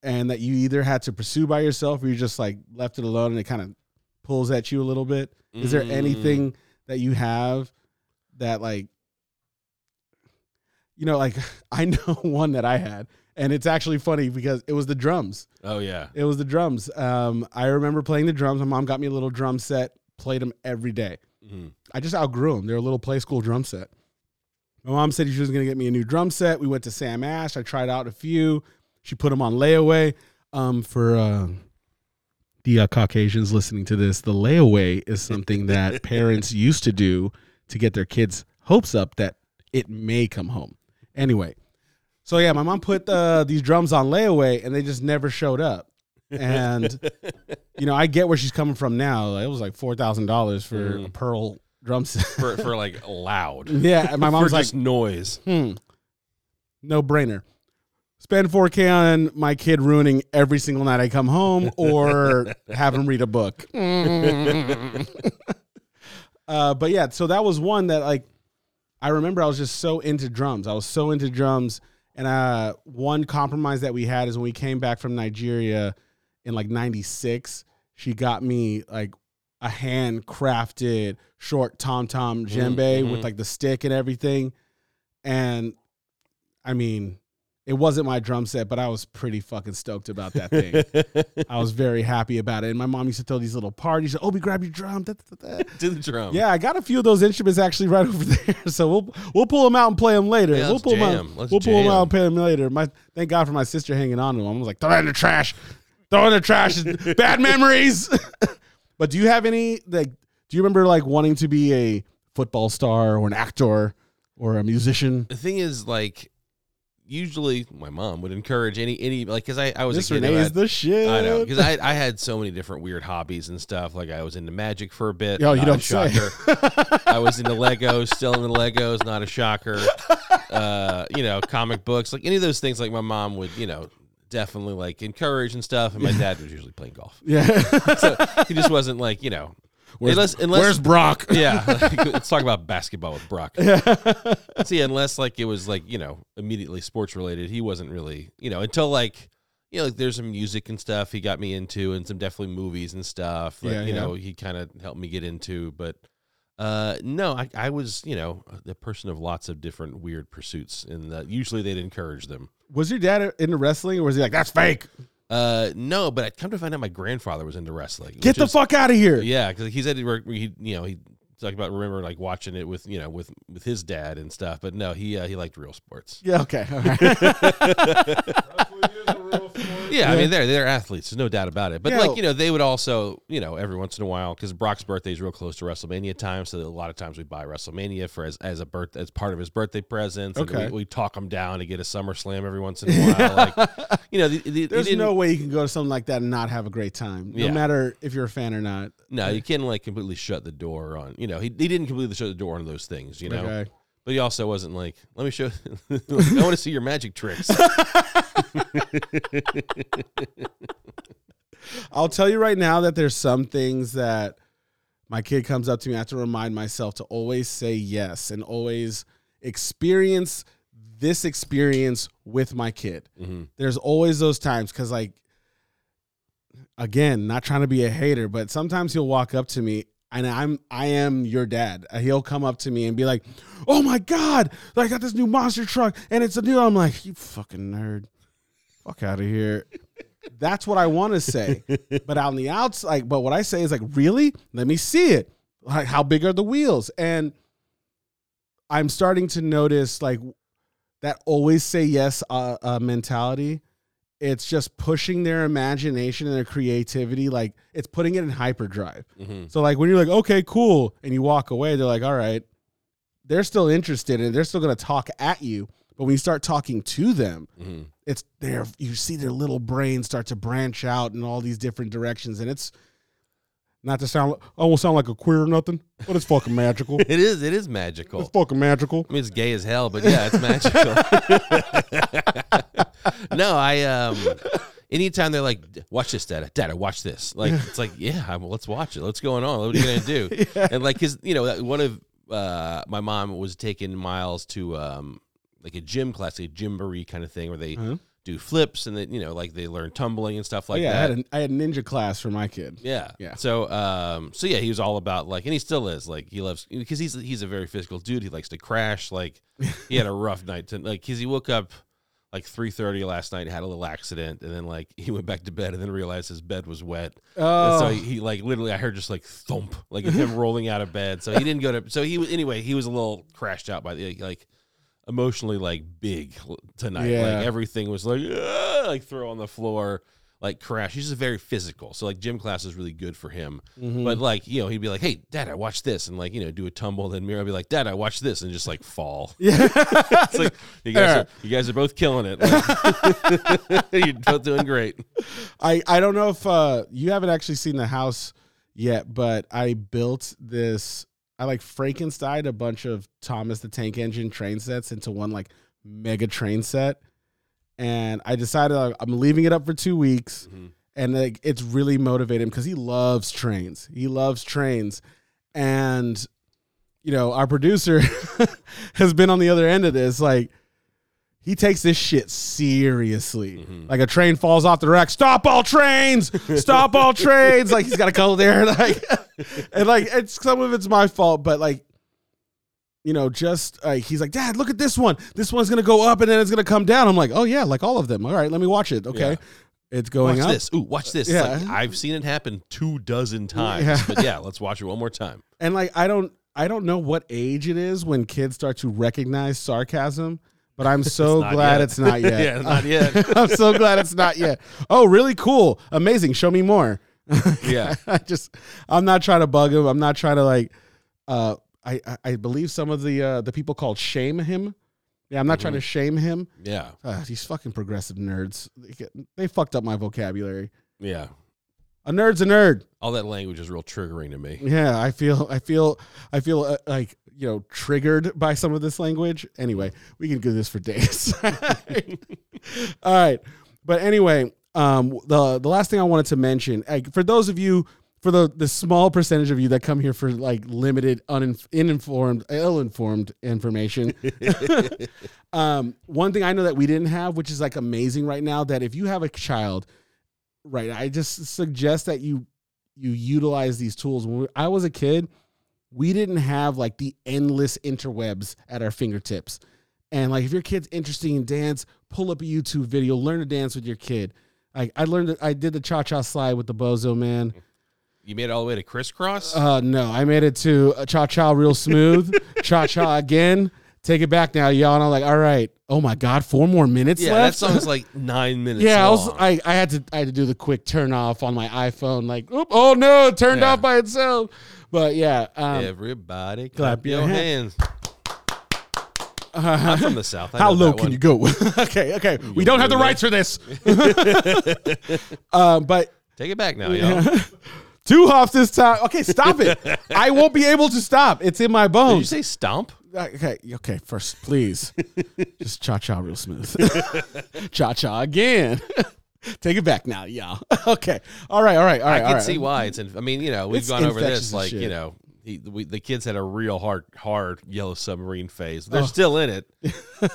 and that you either had to pursue by yourself or you just like left it alone and it kind of pulls at you a little bit? Is there Mm. anything that you have that like you know like I know one that I had and it's actually funny because it was the drums. Oh yeah, It was the drums. Um I remember playing the drums. My mom got me a little drum set, played them every day. Mhm. I just outgrew them. They're a little play school drum set. My mom said she was going to get me a new drum set. We went to Sam Ash. I tried out a few. She put them on layaway. Um, for uh, the uh, Caucasians listening to this, the layaway is something that parents used to do to get their kids' hopes up that it may come home. Anyway, so yeah, my mom put uh, these drums on layaway, and they just never showed up. And you know, I get where she's coming from now. It was like four thousand dollars for a Mhm. pearl drum set. for for like loud. yeah, and my for mom's like, noise. hmm, no brainer. Spend 4K on my kid ruining every single night I come home or have him read a book. uh, but yeah, so that was one that like I remember I was just so into drums. I was so into drums. And uh, one compromise that we had is when we came back from Nigeria in like 96, she got me like a handcrafted short tom tom djembe mhm. with like the stick and everything. And I mean, it wasn't my drum set, but I was pretty fucking stoked about that thing. I was very happy about it. And my mom used to throw these little parties. Obi, grab your drum. da, da, da, to the drum. Yeah, I got a few of those instruments actually right over there. So we'll we'll pull them out and play them later. Yeah, we'll pull 'em out. Let's we'll pull them out and play them later. My thank God for my sister hanging on to them. I was like, throw that in the trash. Throw it in the trash. Bad memories. But do you have any like? Do you remember like wanting to be a football star or an actor or a musician? The thing is, like, usually my mom would encourage any any like because I I was This a kid. Renee is the shit. I know because I, I had so many different weird hobbies and stuff. Like I was into magic for a bit. Yo, you don't say. shocker. I was into Legos, still into Legos, not a shocker. Uh, you know, comic books, like any of those things. Like my mom would, you know, definitely like encourage and stuff. And my dad was usually playing golf, yeah. so he just wasn't like you know Where's, Unless- unless- where's Brock? yeah, like, let's talk about basketball with Brock. Yeah, See, unless like it was like you know immediately sports related, he wasn't really you know until like you know like there's some music and stuff he got me into, and some definitely movies and stuff. Like, Yeah, you yeah. know he kind of helped me get into, but uh no, I, I was you know a person of lots of different weird pursuits, and usually they'd encourage them. Was your dad into wrestling, or was he like, "That's fake"? Uh no, but I come to find out my grandfather was into wrestling. Get the is- fuck out of here! Yeah, because he said he, he you know he talked about remember like watching it with you know with with his dad and stuff. But no, he uh, he liked real sports. Yeah, okay. All right. Yeah, I mean they're they're athletes. There's no doubt about it. But Yeah. like you know they would also you know every once in a while because Brock's birthday is real close to WrestleMania time, so a lot of times we buy WrestleMania for as as a birth as part of his birthday presents. And Okay. we, we talk him down to get a SummerSlam every once in a while. like you know, the, the, he There's didn't- no way you can go to something like that and not have a great time, no Yeah. matter if you're a fan or not. no, you can't like completely shut the door on. You know, he he didn't completely shut the door on those things. You know. Okay. But he also wasn't like, let me show. I want to see your magic tricks. I'll tell you right now that there's some things that my kid comes up to me. I have to remind myself to always say yes and always experience this experience with my kid. hmm There's always those times because, like, again, not trying to be a hater, but sometimes he'll walk up to me and I'm I am your dad. Uh, He'll come up to me and be like, "Oh my god, I got this new monster truck and it's a new." I'm like, "You fucking nerd, fuck out of here." That's what I want to say, but on the outside, like, but what I say is like, "Really? Let me see it. Like, how big are the wheels?" And I'm starting to notice like that always say yes uh, uh, mentality. It's just pushing their imagination and their creativity. Like it's putting it in hyperdrive. hmm So like when you're like, okay, cool, and you walk away, they're like, all right, they're still interested and they're still gonna talk at you. But when you start talking to them, hmm it's there. You see their little brains start to branch out in all these different directions, and it's not to sound. Won't sound like a queer or nothing, but it's fucking magical. It is. It is magical. It's fucking magical. I mean, it's gay as hell, but yeah, it's magical. no, I um. Anytime they're like, "Watch this, Dad. Dad, watch this." Like, it's like, yeah, I'm, let's watch it. What's going on? What are you gonna do? And like, cause you know, one of uh, my mom was taking Miles to um, like a gym class, a gymboree kind of thing, where they Uh-huh. do flips and then you know, like they learn tumbling and stuff like Oh, yeah, I that. had, a, I had a ninja class for my kid. Yeah. Yeah. So um so yeah, he was all about like and he still is like he loves because he's he's a very physical dude. He likes to crash like he had a rough night to like cuz he woke up like 3:30 last night had a little accident and then like he went back to bed and then realized his bed was wet. And Oh, so he, he, like literally I heard just like thump like him rolling out of bed. So he didn't go to so he was anyway, he was a little crashed out by the like emotionally like big tonight. Yeah. Like everything was like like throw on the floor, like crash. He's just very physical. So like gym class is really good for him. Mhm. But like, you know, he'd be like, Hey, dad, I watched this and like, you know, do a tumble, then Mira would be like, Dad, I watched this and just like fall. yeah. It's like you guys are you guys are both killing it. Like, you're both doing great. I I don't know if uh you haven't actually seen the house yet, but I built this. I like Frankenstein a bunch of Thomas the Tank Engine train sets into one like mega train set, and I decided I'm leaving it up for two weeks, Mhm. and like it's really motivated him because he loves trains. He loves trains, and you know our producer has been on the other end of this like. He takes this shit seriously. Mhm. Like a train falls off the rack. Stop all trains! Stop all trains! Like he's got to go there. Like and like it's some of it's my fault, but like you know, just like he's like, Dad, look at this one. This one's gonna go up and then it's gonna come down. I'm like, oh yeah, like all of them. All right, let me watch it. Okay, Yeah. it's going watch up. this. Ooh, watch this. Yeah. like, I've seen it happen two dozen times. Yeah. But yeah, let's watch it one more time. And like I don't I don't know what age it is when kids start to recognize sarcasm, but I'm so not glad yet. it's not yet. Yeah, not yet. I'm so glad it's not yet. Oh, really cool. Amazing. Show me more. Yeah. I just I'm not trying to bug him. I'm not trying to like uh I I- believe some of the uh the people called shame him. Yeah, I'm not trying to shame him. Yeah. Uh, these fucking progressive nerds. They, get, they fucked up my vocabulary. Yeah. A nerd's a nerd. All that language is real triggering to me. Yeah, I feel I feel I feel uh, like you know triggered by some of this language. Anyway, we can do this for days. All right, but anyway, um, the the last thing I wanted to mention like, for those of you for the the small percentage of you that come here for like limited, uninf- uninformed, ill-informed information. um, one thing I know that we didn't have, which is like amazing right now, that if you have a child, right, I just suggest that you you utilize these tools. When I was a kid, we didn't have like the endless interwebs at our fingertips. And like if your kid's interested in dance, pull up a YouTube video, learn to dance with your kid. Like I learned I did the cha cha slide with the bozo man. You made it all the way to crisscross. Uh no, I made it to cha cha real smooth, cha cha again. Take it back now, y'all. And I'm like, all right. Oh my god, four more minutes yeah, left. that song's like nine minutes. yeah, I was long. I, I had to I had to do the quick turn off on my iPhone. Like, oop, oh no, it turned Yeah. off by itself. But yeah, um, Everybody, clap clap your your hands. hands. I'm from the south. I How know low that can one. you go? okay, okay. We don't have the do rights for this. um, but Take it back now, y'all. Two hops this time. Okay, stop it. I won't be able to stop. It's in my Did you say stomp? okay, okay. First, please, just cha cha real smooth. cha cha again. Take it back now, y'all. okay. All right. All right. All right. I can right. see why it's. In, I mean, you know, we've It's gone over this. Like, shit. you know, he, we, the kids had a real hard, hard yellow submarine phase. They're Oh. still in it,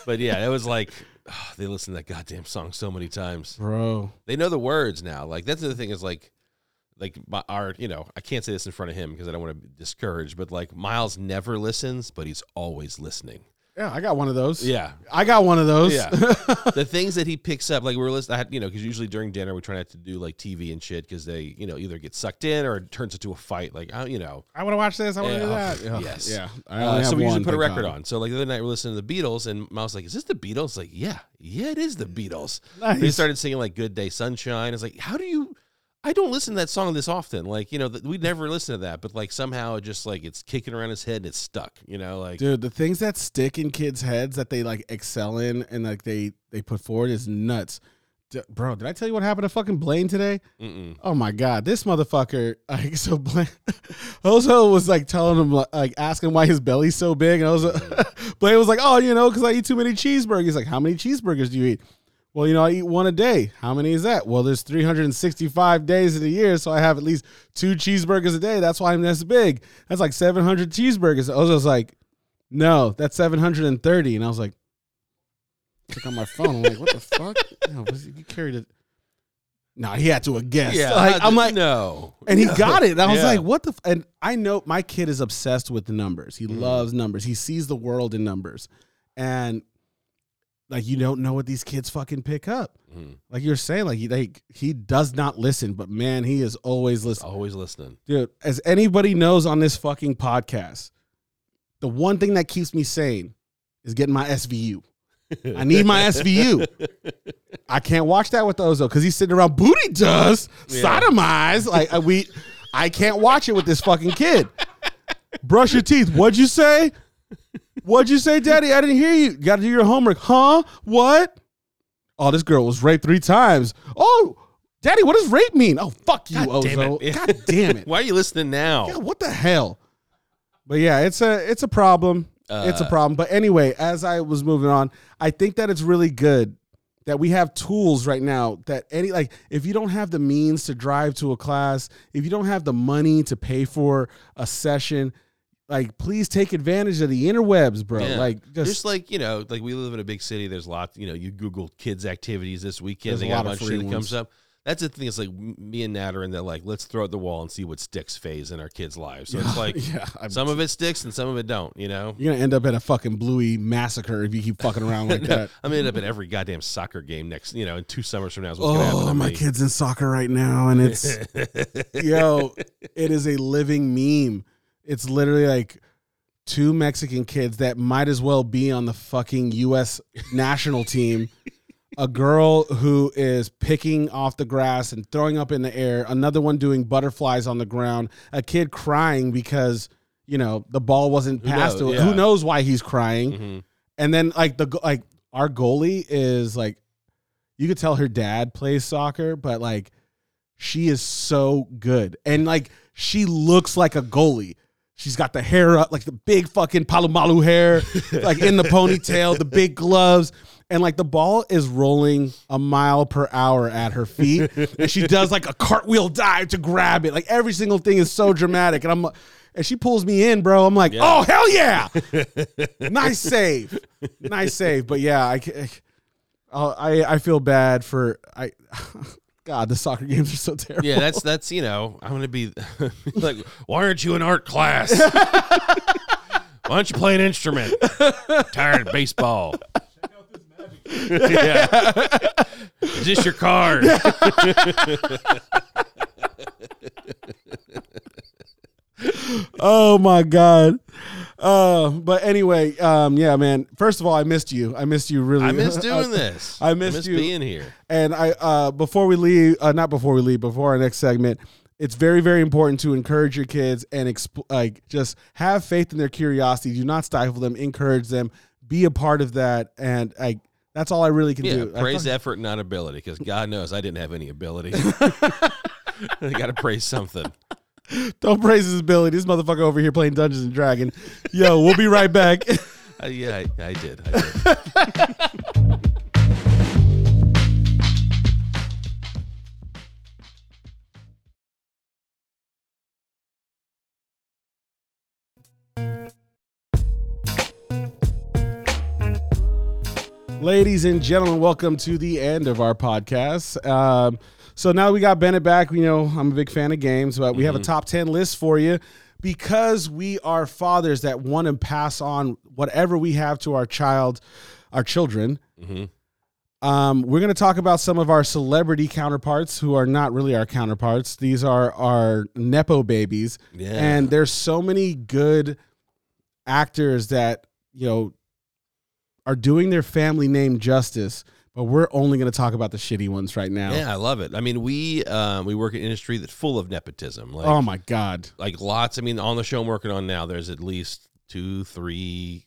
but yeah, it was like ah, they listened to that goddamn song so many times. bro. They know the words now. Like that's the thing is like, like my, our, you know, I can't say this in front of him because I don't want to discourage. But like Miles never listens, but he's always listening. Yeah, I got one of those. Yeah, I got one of those. Yeah. the things that he picks up, like we were listening, I had, you know, because usually during dinner we try not to do like TV and shit because they, you know, either get sucked in or it turns into a fight. Like, I, you know, I want to watch this. I want to do that. Yeah. yes. Yeah. I uh, so we usually put a record on. So like the other night we're listening to the Beatles, and Miles like, "Is this the Beatles?" Like, yeah, yeah, it is the Beatles. Nice. He started singing like "Good Day Sunshine." It's like, how do you? I don't listen to that song this often. Like, you know, th- we never listen to that, but like somehow it just like it's kicking around his head and it's stuck. You know, like Dude, the things that stick in kids' heads that they like excel in and like they they put forward is nuts. D- bro, did I tell you what happened to fucking Blaine today? mm-mm. Oh my god, this motherfucker! Like so, Blaine Ozo was like telling him like asking why his belly's so big, and I was Blaine was like, "Oh, you know, because I eat too many cheeseburgers." He's like, "How many cheeseburgers do you eat?" Well, you know, I eat one a day. How many is that? Well, there's 365 days in a year, so I have at least two cheeseburgers a day. That's why I'm this big. That's like 700 cheeseburgers. Ozo's like, "No, that's 730," and I was like, "Check on my phone." I'm like, "What the fuck?" No, was he, he carried it. No, he had to have guessed. yeah. Like, I- I'm like, no, and he No. got it. And I was Yeah. like, what the? F-? And I know my kid is obsessed with the numbers. He Mhm. loves numbers. He sees the world in numbers. And like, you don't know what these kids fucking pick up. Mhm. Like you're saying, like he, like, he does not listen, but man, he is always listening. always listening. Dude, as anybody knows on this fucking podcast, the one thing that keeps me sane is getting my SVU. I need my SVU. I can't watch that with Ozo because he's sitting around booty does Yeah. sodomize. Like uh, we, I can't watch it with this fucking kid. Brush your teeth. What'd you say? What'd you say, Daddy? I didn't hear you. Got to do your homework, huh? What? Oh, this girl was raped three times. Oh, Daddy, what does rape mean? Oh, fuck you, God damn Ozo. it. God damn it. Why are you listening now? Yeah, what the hell? But yeah, it's a it's a problem. it's a Uh, problem. But anyway, as I was moving on, I think that it's really good that we have tools right now that any like if you don't have the means to drive to a class, if you don't have the money to pay for a session, like please take advantage of the interwebs, bro. Yeah. Like just, Just like you know, like we live in a big city. There's lots. You know, you Google kids activities this weekend. They a got a lot of bunch of shit that comes up. That's the thing. It's like me and Nat are in that. Like, let's throw at the wall and see what sticks phase in our kids' lives. So it's like yeah, I'm- some of it sticks and some of it don't. You know. you're gonna end up at a fucking bluey massacre if you keep fucking around like that. I'm gonna end up at every goddamn soccer game next. You know, in two summers from now is what's gonna happen Oh, to my me. kid's in soccer right now, and it's yo, it is a living meme. It's literally like two Mexican kids that might as well be on the fucking U.S. national team. A girl who is picking off the grass and throwing up in the air. Another one doing butterflies on the ground. A kid crying because you know the ball wasn't Who passed knows? to. Who knows why he's crying? Mhm. And then like the like our goalie is like you could tell her dad plays soccer, but like she is so good. And like she looks like a goalie. She's got the hair up, like the big fucking Polamalu hair, like in the ponytail, the big gloves. And like the ball is rolling a mile per hour at her feet. and she does like a cartwheel dive to grab it. Like every single thing is so dramatic. And I'm and she pulls me in, bro. I'm like, Yeah. oh hell yeah, nice save, nice save. But yeah, I, I I feel bad for I. God, the soccer games are so terrible. Yeah, that's that's you know, I'm gonna be like, why aren't you in art class? why don't you play an instrument? Tired of baseball. yeah. Is this your card? oh my god. Uh, but anyway, um, yeah, man. First of all, I missed you. I missed you really. I miss doing this. I missed miss you. being here. And I, uh, before we leave, uh, not before we leave, before our next segment, it's very, very important to encourage your kids and exp- like just have faith in their curiosity. Do not stifle them. Encourage them. Be a part of that. And I that's all I really can Yeah, do. Praise fuck- effort, not ability, because God knows I didn't have any ability. I got to praise something. Don't praise his ability. This motherfucker over here playing Dungeons and Dragons. Yo, we'll be right back. Uh, yeah, I, I did. I did. Ladies and gentlemen, welcome to the end of our podcast. Um, so now we got Bennett back. We know I'm a big fan of games, but we have a top 10 list for you because we are fathers that want to pass on whatever we have to our child, our children. Um, we're going to talk about some of our celebrity counterparts who are not really our counterparts. These are our Nepo babies. Yeah. And there's so many good actors that, you know, are doing their family name justice, but we're only going to talk about the shitty ones right now. Yeah, I love it. I mean, we um, we work in an industry that's full of nepotism. Like, oh my God. like lots. I mean, on the show I'm working on now, there's at least two, three,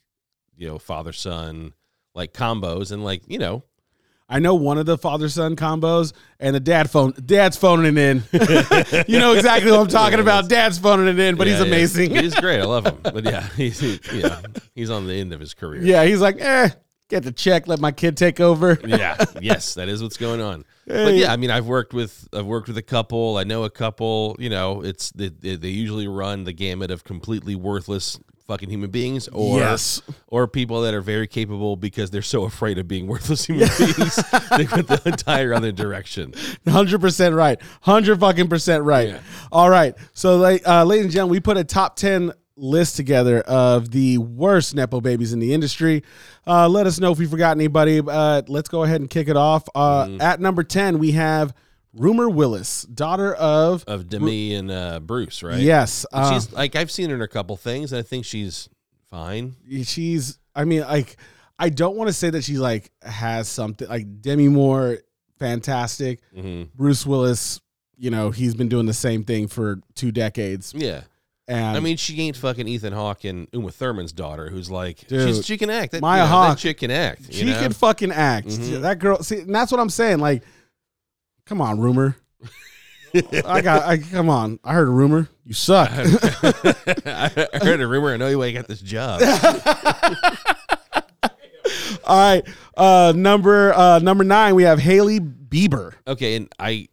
you know, father son like combos, and like you know, I know one of the father son combos and the dad phone, dad's phoning it in. you know exactly what I'm talking Yeah, about. Dad's phoning it in, but yeah, he's yeah. amazing. He's great. I love him. But yeah, he's he, yeah, he's on the end of his career. yeah, he's like, eh, get the check, let my kid take over. yeah yes that is what's going on but yeah i mean i've worked with i've worked with a couple i know a couple you know it's they, they, usually run the gamut of completely worthless fucking human beings or Yes. or people that are very capable because they're so afraid of being worthless human beings they went the entire other direction Hundred percent right. Hundred fucking percent right. Yeah. All right. So, like, uh, ladies and gentlemen, we put a top ten list together of the worst nepo babies in the industry. Uh, let us know if we forgot anybody. Uh, let's go ahead and kick it off. Uh, Mm-hmm. At number ten, we have Rumer Willis, daughter of of demi and uh bruce right yes. Uh, she's like i've seen her in a couple things and i think she's fine she's. I mean, like, I don't want to say that she's like has something like Demi Moore, fantastic. hmm Bruce Willis. You know, he's been doing the same thing for two decades. yeah And I mean, she ain't fucking Ethan Hawke and Uma Thurman's daughter, who's like, Dude, she's, she can act. That, Maya you know, Hawke, that chick can act. she know? can fucking act. Mhm. That girl, see, and that's what I'm saying. Like, come on, Rumer. I got, I come on. I heard a rumor. You suck. I heard a rumor. I know you ain't got this job. All right, uh, number uh, number nine, we have Hailey Bieber. okay, and I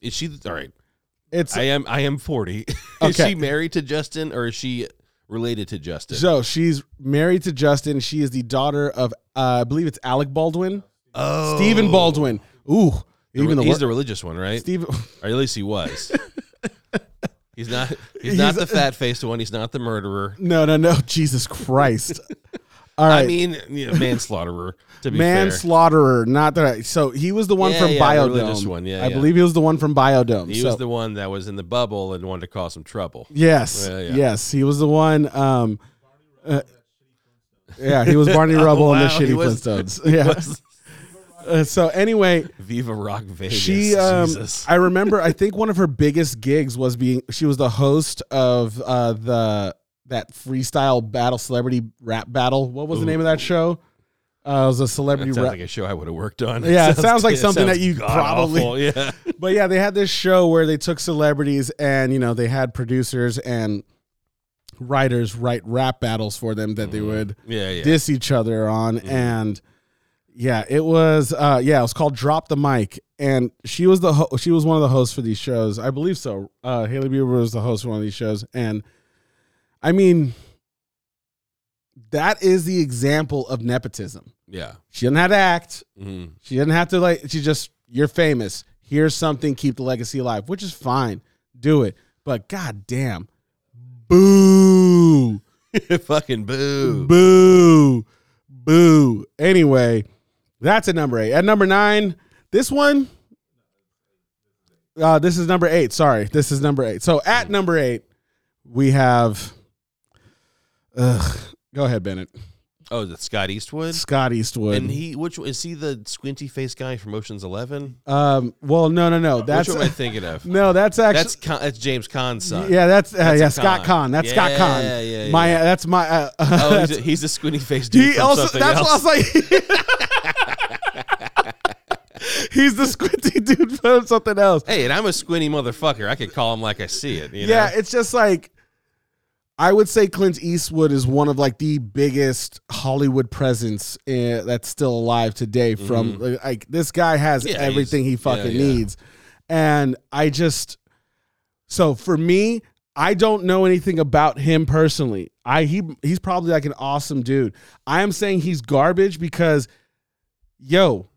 is she all right? It's I am. I am forty. is Okay. she married to Justin or is she related to Justin? so she's married to Justin. She is the daughter of, uh, I believe it's Alec Baldwin, oh, Stephen Baldwin. Ooh, even the, he's wor- the religious one, right? Stephen. Or at least he was. he's not. He's, He's- not the fat faced one. He's not the murderer. No, no, no. Jesus Christ. All right. I mean, you know, manslaughterer. To be fair. manslaughterer, not that. So he was the one Yeah, from yeah, the Biodome. one, yeah, I yeah. believe he was the one from Biodome. He so, was the one that was in the bubble and wanted to cause some trouble. yes, Yeah, yeah. yes, he was the one. Um, uh, yeah, he was Barney Rubble in the Oh, wow, he Shitty was- Flintstones. Yeah. Uh, so anyway, Viva Rock Vegas. she, um, Jesus. I remember, I think one of her biggest gigs was being. She was the host of uh, the that freestyle battle celebrity rap battle. What was the name of that show? Uh, it was a That celebrity sounds rap. like a show I would have worked on. Yeah, it sounds like something that you probably- Yeah. but yeah, they had this show where they took celebrities and you know they had producers and writers write rap battles for them that they would Yeah, yeah. diss each other on and yeah it was uh yeah it was called drop the mic and she was the ho- she was one of the hosts for these shows i believe so uh hailey bieber was the host for one of these shows and i mean that is the example of nepotism yeah. she doesn't have to act Mhm. she didn't have to like she just you're famous here's something keep the legacy alive which is fine do it but god damn boo Fucking boo. Boo. Boo. Anyway, that's at number eight. At number nine, this one. Uh, this is number eight. Sorry. This is number eight. So at number eight, we have. Ugh, go ahead, Bennett. Oh, is it Scott Eastwood? Scott Eastwood. And he, which is he the squinty face guy from Ocean's Eleven? um. Well, no, no, no. That's which one am I thinking of? no. That's actually. That's Caan, that's James Caan's son. yeah, that's, uh, That's yeah, Scott. Caan. That's Scott Yeah, Caan. yeah, yeah, My, yeah. that's my. Uh, Oh, that's- he's a, he's a squinty face dude He from also that's else. what I was like. He's the squinty dude from something else. Hey, and I'm a squinty motherfucker. I could call him like I see it. You yeah, know? it's just like I would say Clint Eastwood is one of like the biggest Hollywood presence uh, that's still alive today. From like, like, this guy has Mm-hmm. Yeah, everything he fucking yeah, yeah. needs, and I just so for me. I don't know anything about him personally. I he he's probably like an awesome dude. I am saying he's garbage because yo,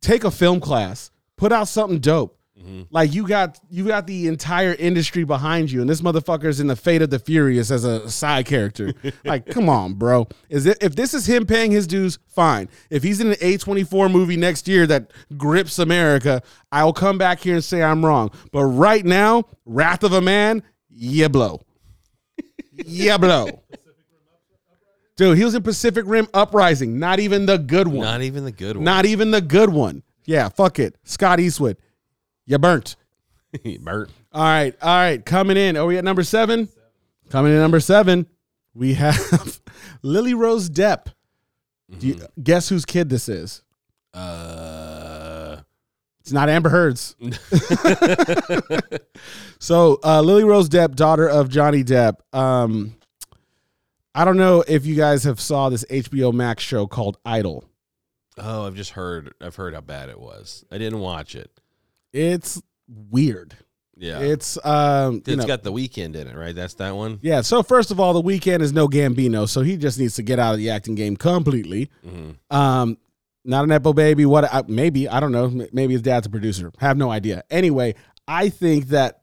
take a film class, put out something dope. Mhm. Like you got you got the entire industry behind you, and this motherfucker's in the Fate of the Furious as a side character. like, come on, bro. Is it if this is him paying his dues? Fine. If he's in an A twenty four movie next year that grips America, I'll come back here and say I'm wrong. But right now, Wrath of a Man, yeah, blow, yeah, blow. Dude, he was in Pacific Rim Uprising. Not even the good one. Not even the good one. Not even the good one. Yeah, fuck it. Scott Eastwood. You burnt. burnt. All right, all right. Coming in. Are we at number seven? Coming in number seven, we have Lily Rose Depp. Do you, guess whose kid this is? Uh, It's not Amber Heard's. so uh, Lily Rose Depp, daughter of Johnny Depp. Um, I don't know if you guys have saw this HBO Max show called Idol. oh, I've just heard. I've heard how bad it was. I didn't watch it. It's weird. Yeah, It's um, you it's know, got the Weeknd in it, right? That's that one. Yeah, so first of all, the Weeknd is no Gambino, so he just needs to get out of the acting game completely. hmm Um, not an Nepo baby. What? I, maybe I don't know. Maybe his dad's a producer. Have no idea. Anyway, I think that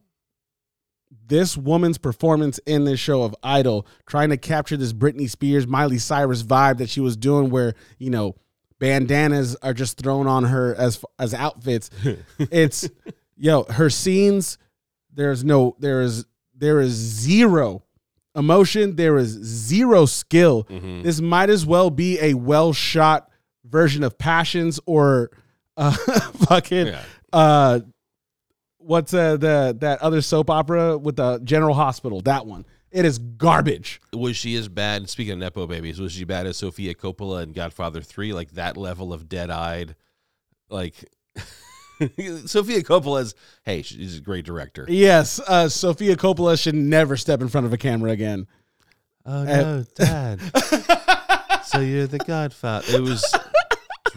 this woman's performance in this show of Idol, trying to capture this Britney Spears, Miley Cyrus vibe that she was doing, where you know bandanas are just thrown on her as as outfits. it's yo her scenes. There's no. There is there is zero emotion. There is zero skill. hmm This might as well be a well shot version of Passions or uh, fucking Yeah. uh, what's uh, the that other soap opera with the General Hospital? That one. It is garbage. Was she as bad? Speaking of nepo babies, was she bad as Sofia Coppola in Godfather Three? Like that level of dead eyed, like. Sofia Coppola's hey, she's a great director. Yes, uh, Sophia Coppola should never step in front of a camera again. Oh no, Dad. so you're the Godfather. It was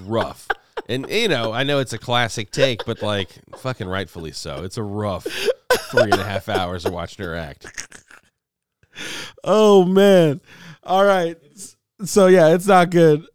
rough. And you know, I know it's a classic take, but like fucking rightfully so. It's a rough three and a half hours of watching her act. Oh man. All right. So yeah, it's not good.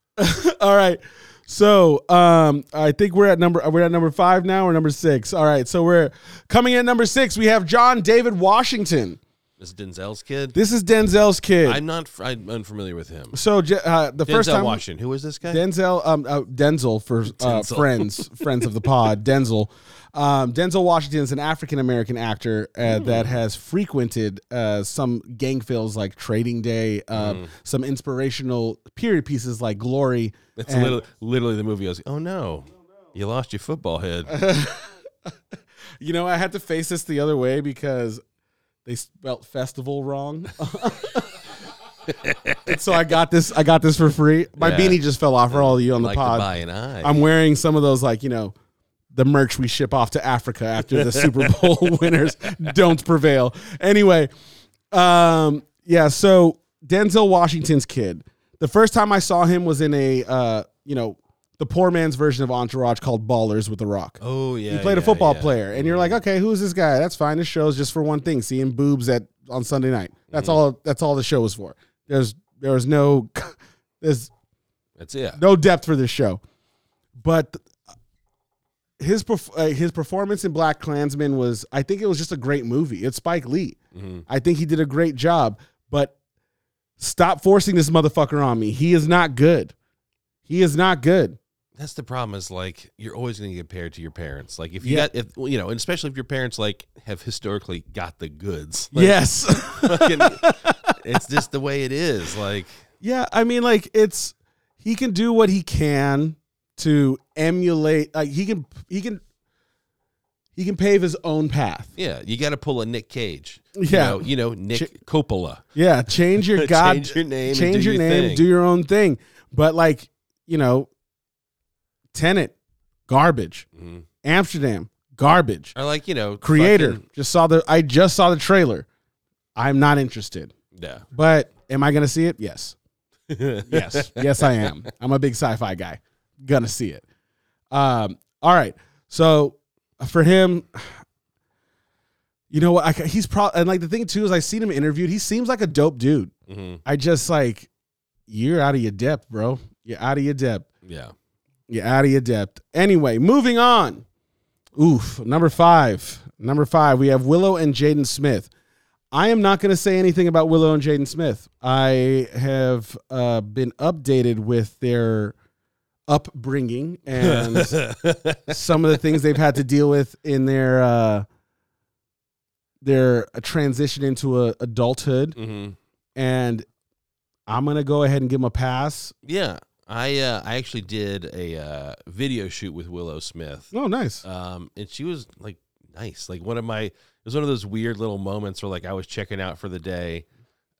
All right. So um I think we're at number we're at number five now or number six. All right. So we're coming in number six. We have John David Washington. This is Denzel's kid. This is Denzel's kid. I'm not. I'm unfamiliar with him. so uh, the first Denzel time Washington. Who is this guy? Denzel, um, uh, Denzel for uh, Denzel. friends, friends of the pod, Denzel. Um, Denzel Washington is an African American actor uh, that has frequented uh, some gang films like Training Day, uh, some inspirational period pieces like Glory. That's and- literally, literally the movie. I was. Oh no, you lost your football head. You know, I had to face this the other way because they spelt festival wrong. And so I got this. I got this for free. My Yeah. beanie just fell off for all of you on the like pod. to buy an eye. I'm wearing some of those like you know the merch we ship off to Africa after the Super Bowl winners don't prevail. Anyway, Um, yeah. So Denzel Washington's kid. The first time I saw him was in a, uh, you know, the poor man's version of Entourage called Ballers with The Rock. Oh yeah, he played a football yeah. player, and you're like, okay, who's this guy? That's fine. This show's just for one thing: seeing boobs at on Sunday night. That's Mhm. all. That's all the show was for. There's there was no there's That's it. no depth for this show, but his uh, his performance in Black Klansman was. I think it was just a great movie. It's Spike Lee. Mhm. I think he did a great job, but stop forcing this motherfucker on me. He is not good. He is not good. That's the problem. Is like you're always going to get paired to your parents. Like if you Yeah. got, if you know, and especially if your parents like have historically got the goods. Like, yes. fucking- it's just the way it is. Like yeah, I mean like it's he can do what he can to emulate like he can he can he can pave his own path. yeah, you got to pull a Nick Cage. You Yeah. know, you know Nick Coppola. Yeah, change your god Change your name. and change your name, thing. do your own thing. But like, you know, Tenet, garbage. Mhm. Amsterdam, garbage. Or like you know, Creator, fucking- just saw the I just saw the trailer. I'm not interested. yeah. But am I gonna see it? Yes. Yes. yes, I am. I'm a big sci-fi guy. Gonna see it. Um, all right. So for him, you know what? I, he's probably and like the thing too is I seen him interviewed. He seems like a dope dude. Mhm. I just like you're out of your depth, bro. You're out of your depth. Yeah. You're out of your depth. Anyway, moving on. Oof. Number five. Number five. We have Willow and Jaden Smith. I am not going to say anything about Willow and Jaden Smith. I have uh, been updated with their upbringing and some of the things they've had to deal with in their uh, their transition into a adulthood. hmm And I'm going to go ahead and give them a pass. Yeah. I uh, I actually did a uh, video shoot with Willow Smith. Oh, nice. Um, and she was like nice. Like one of my, it was one of those weird little moments where like I was checking out for the day,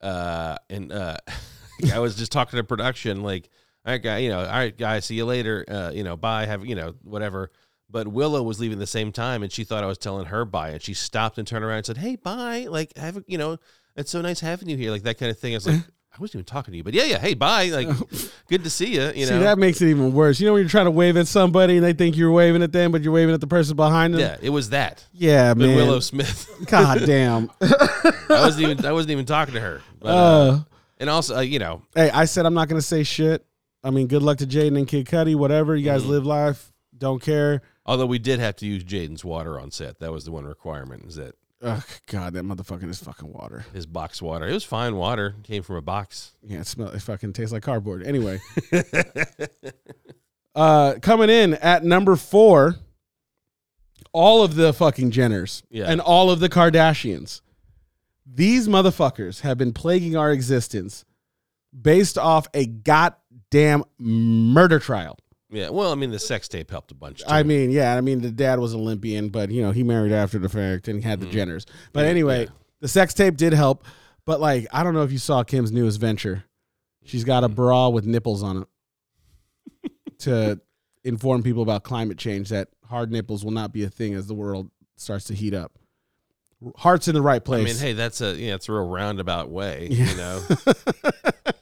uh, and uh, I was just talking to production, like, all right, guy, you know, all right, guys, see you later. Uh, you know, bye. Have you know, whatever. But Willow was leaving the same time, and she thought I was telling her bye, and she stopped and turned around and said, "Hey, bye. Like, have a, you know, it's so nice having you here. Like that kind of thing." I was like. I wasn't even talking to you, but yeah, yeah. Hey, bye. Like, good to see you. You See, know, that makes it even worse. You know when you're trying to wave at somebody and they think you're waving at them, but you're waving at the person behind them. yeah. It was that. yeah, But man. Willow Smith. God damn. I wasn't even I wasn't even talking to her. But, uh, Uh, and also, uh, you know, hey, I said I'm not gonna say shit. I mean, good luck to Jaden and Kid Cudi. Whatever you guys Mhm. live life. Don't care. although we did have to use Jaden's water on set. That was the one requirement. Is that Ugh, God, that motherfucking is fucking water. his box water? It was fine water. Came from a box. Yeah, it smells. It fucking tastes like cardboard. Anyway, uh, coming in at number four, all of the fucking Jenners Yeah. and all of the Kardashians. These motherfuckers have been plaguing our existence based off a goddamn murder trial. Yeah. Well, I mean, the sex tape helped a bunch. Too. I mean, yeah, I mean, the dad was Olympian, but you know, he married after the fact and he had the Mhm. Jenners. But Yeah, anyway, yeah. the sex tape did help. But like, I don't know if you saw Kim's newest venture. She's got a Mhm. bra with nipples on it to inform people about climate change that hard nipples will not be a thing as the world starts to heat up. Heart's in the right place. I mean, hey, that's a yeah, it's a real roundabout way. Yeah. You know,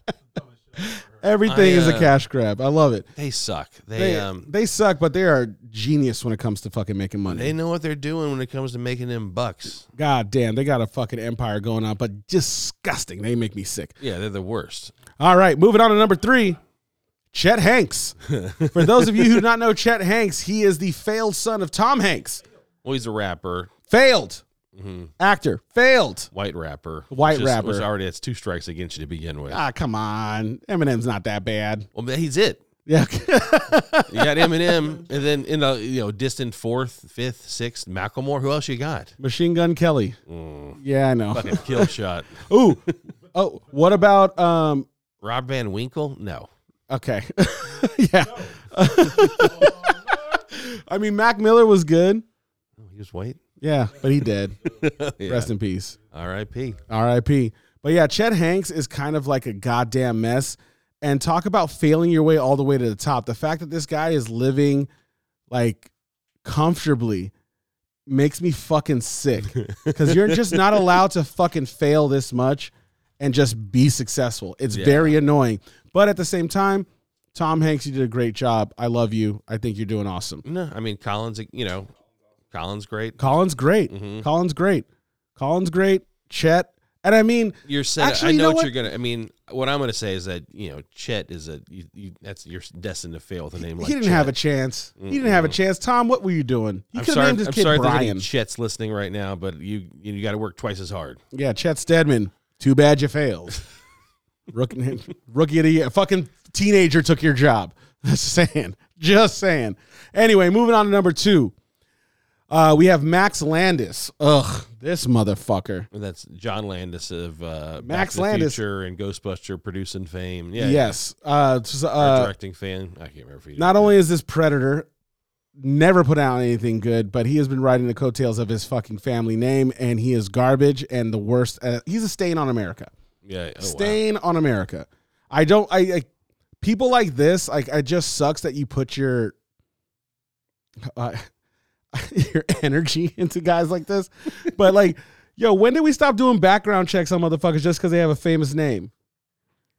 Everything I, is a uh, cash grab. I love it. they suck. They, They, um they suck, but they are genius when it comes to fucking making money. they know what they're doing when it comes to making them bucks. God damn, they got a fucking empire going on, but disgusting. They make me sick. Yeah, they're the worst. All right, moving on to number three. Chet Hanks. For those of you who do not know Chet Hanks, he is the failed son of Tom Hanks. Well, he's a rapper, Failed hmm actor. Failed. white rapper, White rapper. Which already that's two strikes against you to begin with. Ah, come on. Eminem's not that bad. Well, he's it. Yeah. You got Eminem, and then in the you know distant fourth, fifth, sixth, Macklemore. Who else you got? Machine Gun Kelly. Mm, Yeah, I know. fucking kill shot. Ooh. Oh, what about um Rob Van Winkle? No. okay. yeah. I mean Mac Miller was good. Oh, he was white. Yeah, but he did. yeah. Rest in peace. R.I.P. R.I.P. But yeah, Chet Hanks is kind of like a goddamn mess. And talk about failing your way all the way to the top. The fact that this guy is living like comfortably makes me fucking sick because you're just not allowed to fucking fail this much and just be successful. It's Yeah. very annoying. But at the same time, Tom Hanks, you did a great job. I love you. I think you're doing awesome. No, I mean Collins. You know, Collins great. Colin's great. Mhm. Colin's great. Colin's great. Chet. And I mean, You're. Actually, I you know, know what, what? you're gonna. I mean, what I'm gonna say is that you know Chet is a. You, you, that's you're destined to fail with a name like. he didn't have a Chet. chance. He didn't have a chance. Tom, what were you doing? You I'm have sorry. I'm kid sorry if there's any Brian. Chet's listening right now, but you you, got to work twice as hard. Yeah, Chet Stedman. Too bad you failed. rookie, rookie of the year. A fucking teenager took your job. Just saying. Just saying. Anyway, moving on to number two. Uh, we have Max Landis. Ugh, this motherfucker. And that's John Landis of uh, Back Max the Landis. Future and Ghostbuster producing fame. Yeah, yes. Uh, s- yeah. Or uh, directing fan. I can't remember. Not only is this Predator never put out anything good, but he has been riding the coattails of his fucking family name, and he is garbage and the worst. Uh, he's a stain on America. yeah, oh, wow. stain on America. I don't. I, I people like this. Like, it just sucks that you put your uh, your energy into guys like this. But like, yo, when did we stop doing background checks on motherfuckers just because they have a famous name?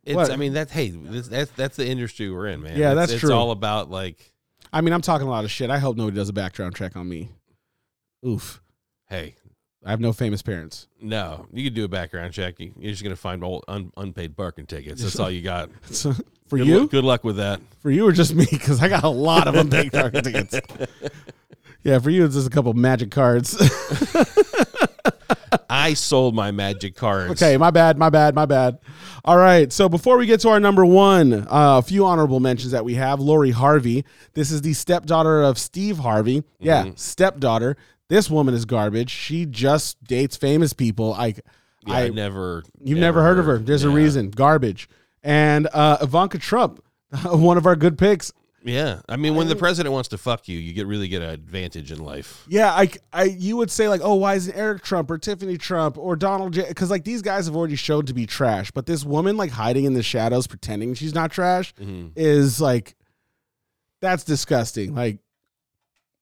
It's. What? I mean, that's hey, this, that's that's the industry we're in, man. Yeah, It's- that's it's true. all about like, I mean, I'm talking a lot of shit. I hope nobody does a background check on me. Oof. hey, I have no famous parents. no, you can do a background check. You- You're just gonna find old un, unpaid parking tickets. That's all you got. So, for Good you, luck- good luck with that. for you, or just me? Because I got a lot of unpaid parking tickets. Yeah, for you, it's just a couple magic cards. I sold my magic cards. Okay, my bad, my bad, my bad. All right, so before we get to our number one, uh, a few honorable mentions that we have. Lori Harvey. This is the stepdaughter of Steve Harvey. Yeah, Mm-hmm. stepdaughter. This woman is garbage. She just dates famous people. I, Yeah, I I never. you've never heard of her. There's a reason. Garbage. And uh, Ivanka Trump, one of our good picks. Yeah, I mean, when the president wants to fuck you, you get really get an advantage in life. Yeah, I, I, you would say like, oh, why isn't Eric Trump or Tiffany Trump or Donald J? Because like these guys have already shown to be trash, but this woman like hiding in the shadows, pretending she's not trash, Mhm. is like, that's disgusting. Like,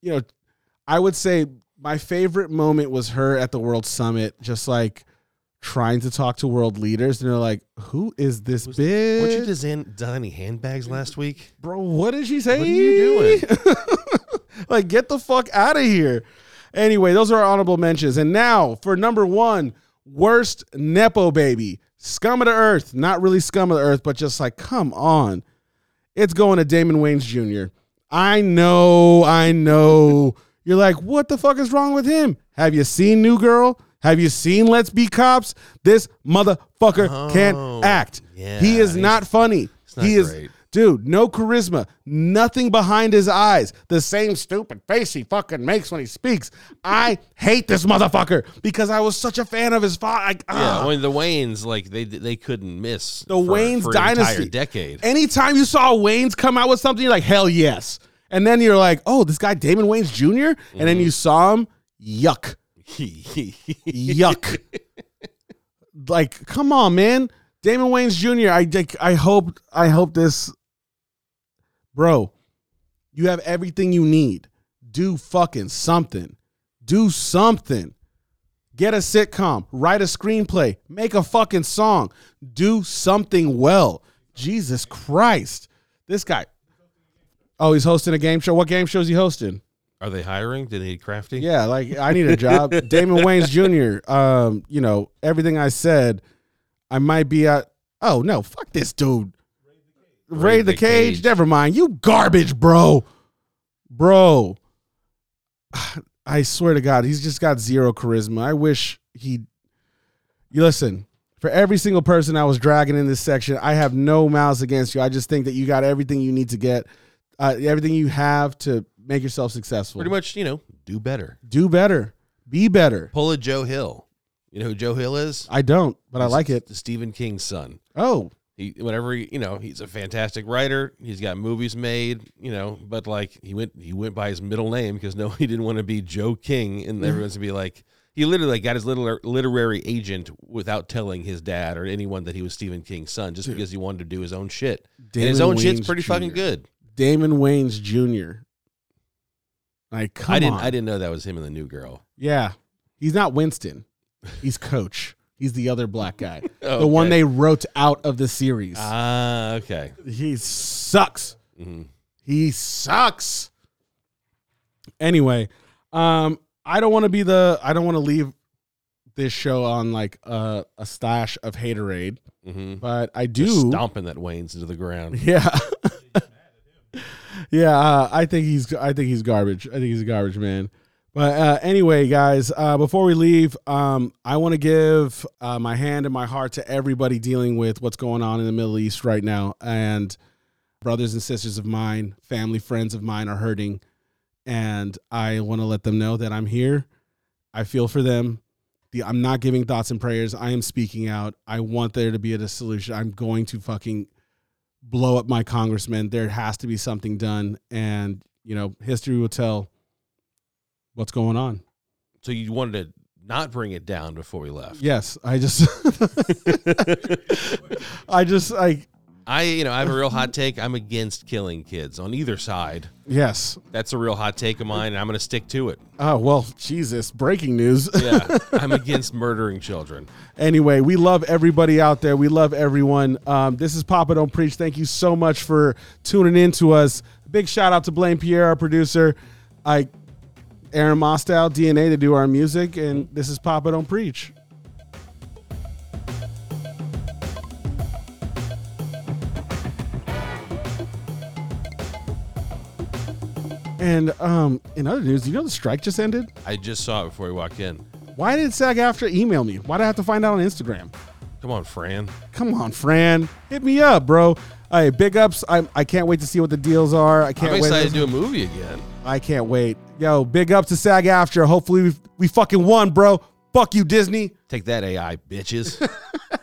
you know, I would say my favorite moment was her at the World Summit, just like trying to talk to world leaders, and they're like, "Who is this Weren't you bitch, design, designing handbags last week? bro? What did she say? What are you doing? like, get the fuck out of here." Anyway, those are our honorable mentions, and now for number one, worst nepo baby, scum of the earth. Not really scum of the earth, but just like, come on. It's going to Damon Wayans Jr. I know, I know. You're like, what the fuck is wrong with him? Have you seen New Girl? Have you seen Let's Be Cops? This motherfucker Oh, can't act. yeah, he is not funny. not he is dude, no charisma, nothing behind his eyes. The same stupid face he fucking makes when he speaks. I hate this motherfucker because I was such a fan of his father. Like, Yeah, ah. when the Wayans like they they couldn't miss The for- Wayans for dynasty. decade. Anytime you saw Wayans come out with something, you're like, hell yes. And then you're like, oh, this guy Damon Wayans Jr. And Mm-hmm. then you saw him, yuck, yuck. like, come on, man. Damon Wayans Jr. I like, I hope I hope this, bro. You have everything you need. Do fucking something. Do something. Get a sitcom. Write a screenplay. Make a fucking song. Do something well. Jesus Christ. This guy. Oh, he's hosting a game show. What game show is he hosting? Are they hiring? Did they need crafty? Yeah, like I need a job. Damon Wayans Jr. Um, you know, everything I said, I might be at oh no, fuck this dude. Raid the, the cage. Cage. Never mind. You garbage, bro. Bro. I swear to God, he's just got zero charisma. I wish he you listen, for every single person I was dragging in this section, I have no malice against you. I just think that you got everything you need to get, uh, everything you have to make yourself successful. Pretty much, you know, do better. Do better. Be better. Pull a Joe Hill. You know who Joe Hill is? I don't, but I like it. Stephen King's son. Oh, He whenever he, you know he's a fantastic writer. He's got movies made, you know, but like he went he went by his middle name because no he didn't want to be Joe King and everyone's gonna be like he literally got his little literary agent without telling his dad or anyone that he was Stephen King's son just because he wanted to do his own shit. and his Damon own shit's pretty Jr.. fucking good. Damon Wayans Jr. Like, come I didn't. on. I didn't know that was him and the new girl. Yeah. He's not Winston. He's Coach. He's the other black guy. The one they wrote out of the series. Ah, okay. he sucks. hmm He sucks. Anyway, um, I don't want to be the I don't want to leave this show on like a, a stash of haterade, hmm but I Just do. stomping that Wayans into the ground. Yeah. Yeah, uh, I think he's I think he's garbage. I think he's a garbage man. But uh, anyway, guys, uh, before we leave, um, I want to give uh, my hand and my heart to everybody dealing with what's going on in the Middle East right now. And brothers and sisters of mine, family, friends of mine are hurting. And I want to let them know that I'm here. I feel for them. The, I'm not giving thoughts and prayers. I am speaking out. I want there to be a solution. I'm going to fucking blow up my congressman. There has to be something done. And, you know, history will tell what's going on. So you wanted to not bring it down before we left. Yes, I just, I just, like, I, you know, I have a real hot take. I'm against killing kids on either side. yes. That's a real hot take of mine, and I'm going to stick to it. Oh, well, Jesus, breaking news. Yeah, I'm against murdering children. anyway, we love everybody out there. We love everyone. Um, this is Papa Don't Preach. Thank you so much for tuning in to us. Big shout out to Blaine Pierre, our producer. I, Aaron Mostow, DNA to do our music, and this is Papa Don't Preach. And um, in other news, you know the strike just ended. I just saw it before we walked in. Why did SAG-AFTRA email me? Why did I have to find out on Instagram? Come on, Fran. Come on, Fran, hit me up, bro. Hey, big ups. I I can't wait to see what the deals are. I can't I'm wait. excited to do a movie again. I can't wait. Yo, big ups to SAG-AFTRA. Hopefully we we fucking won, bro. Fuck you, Disney. Take that, AI bitches.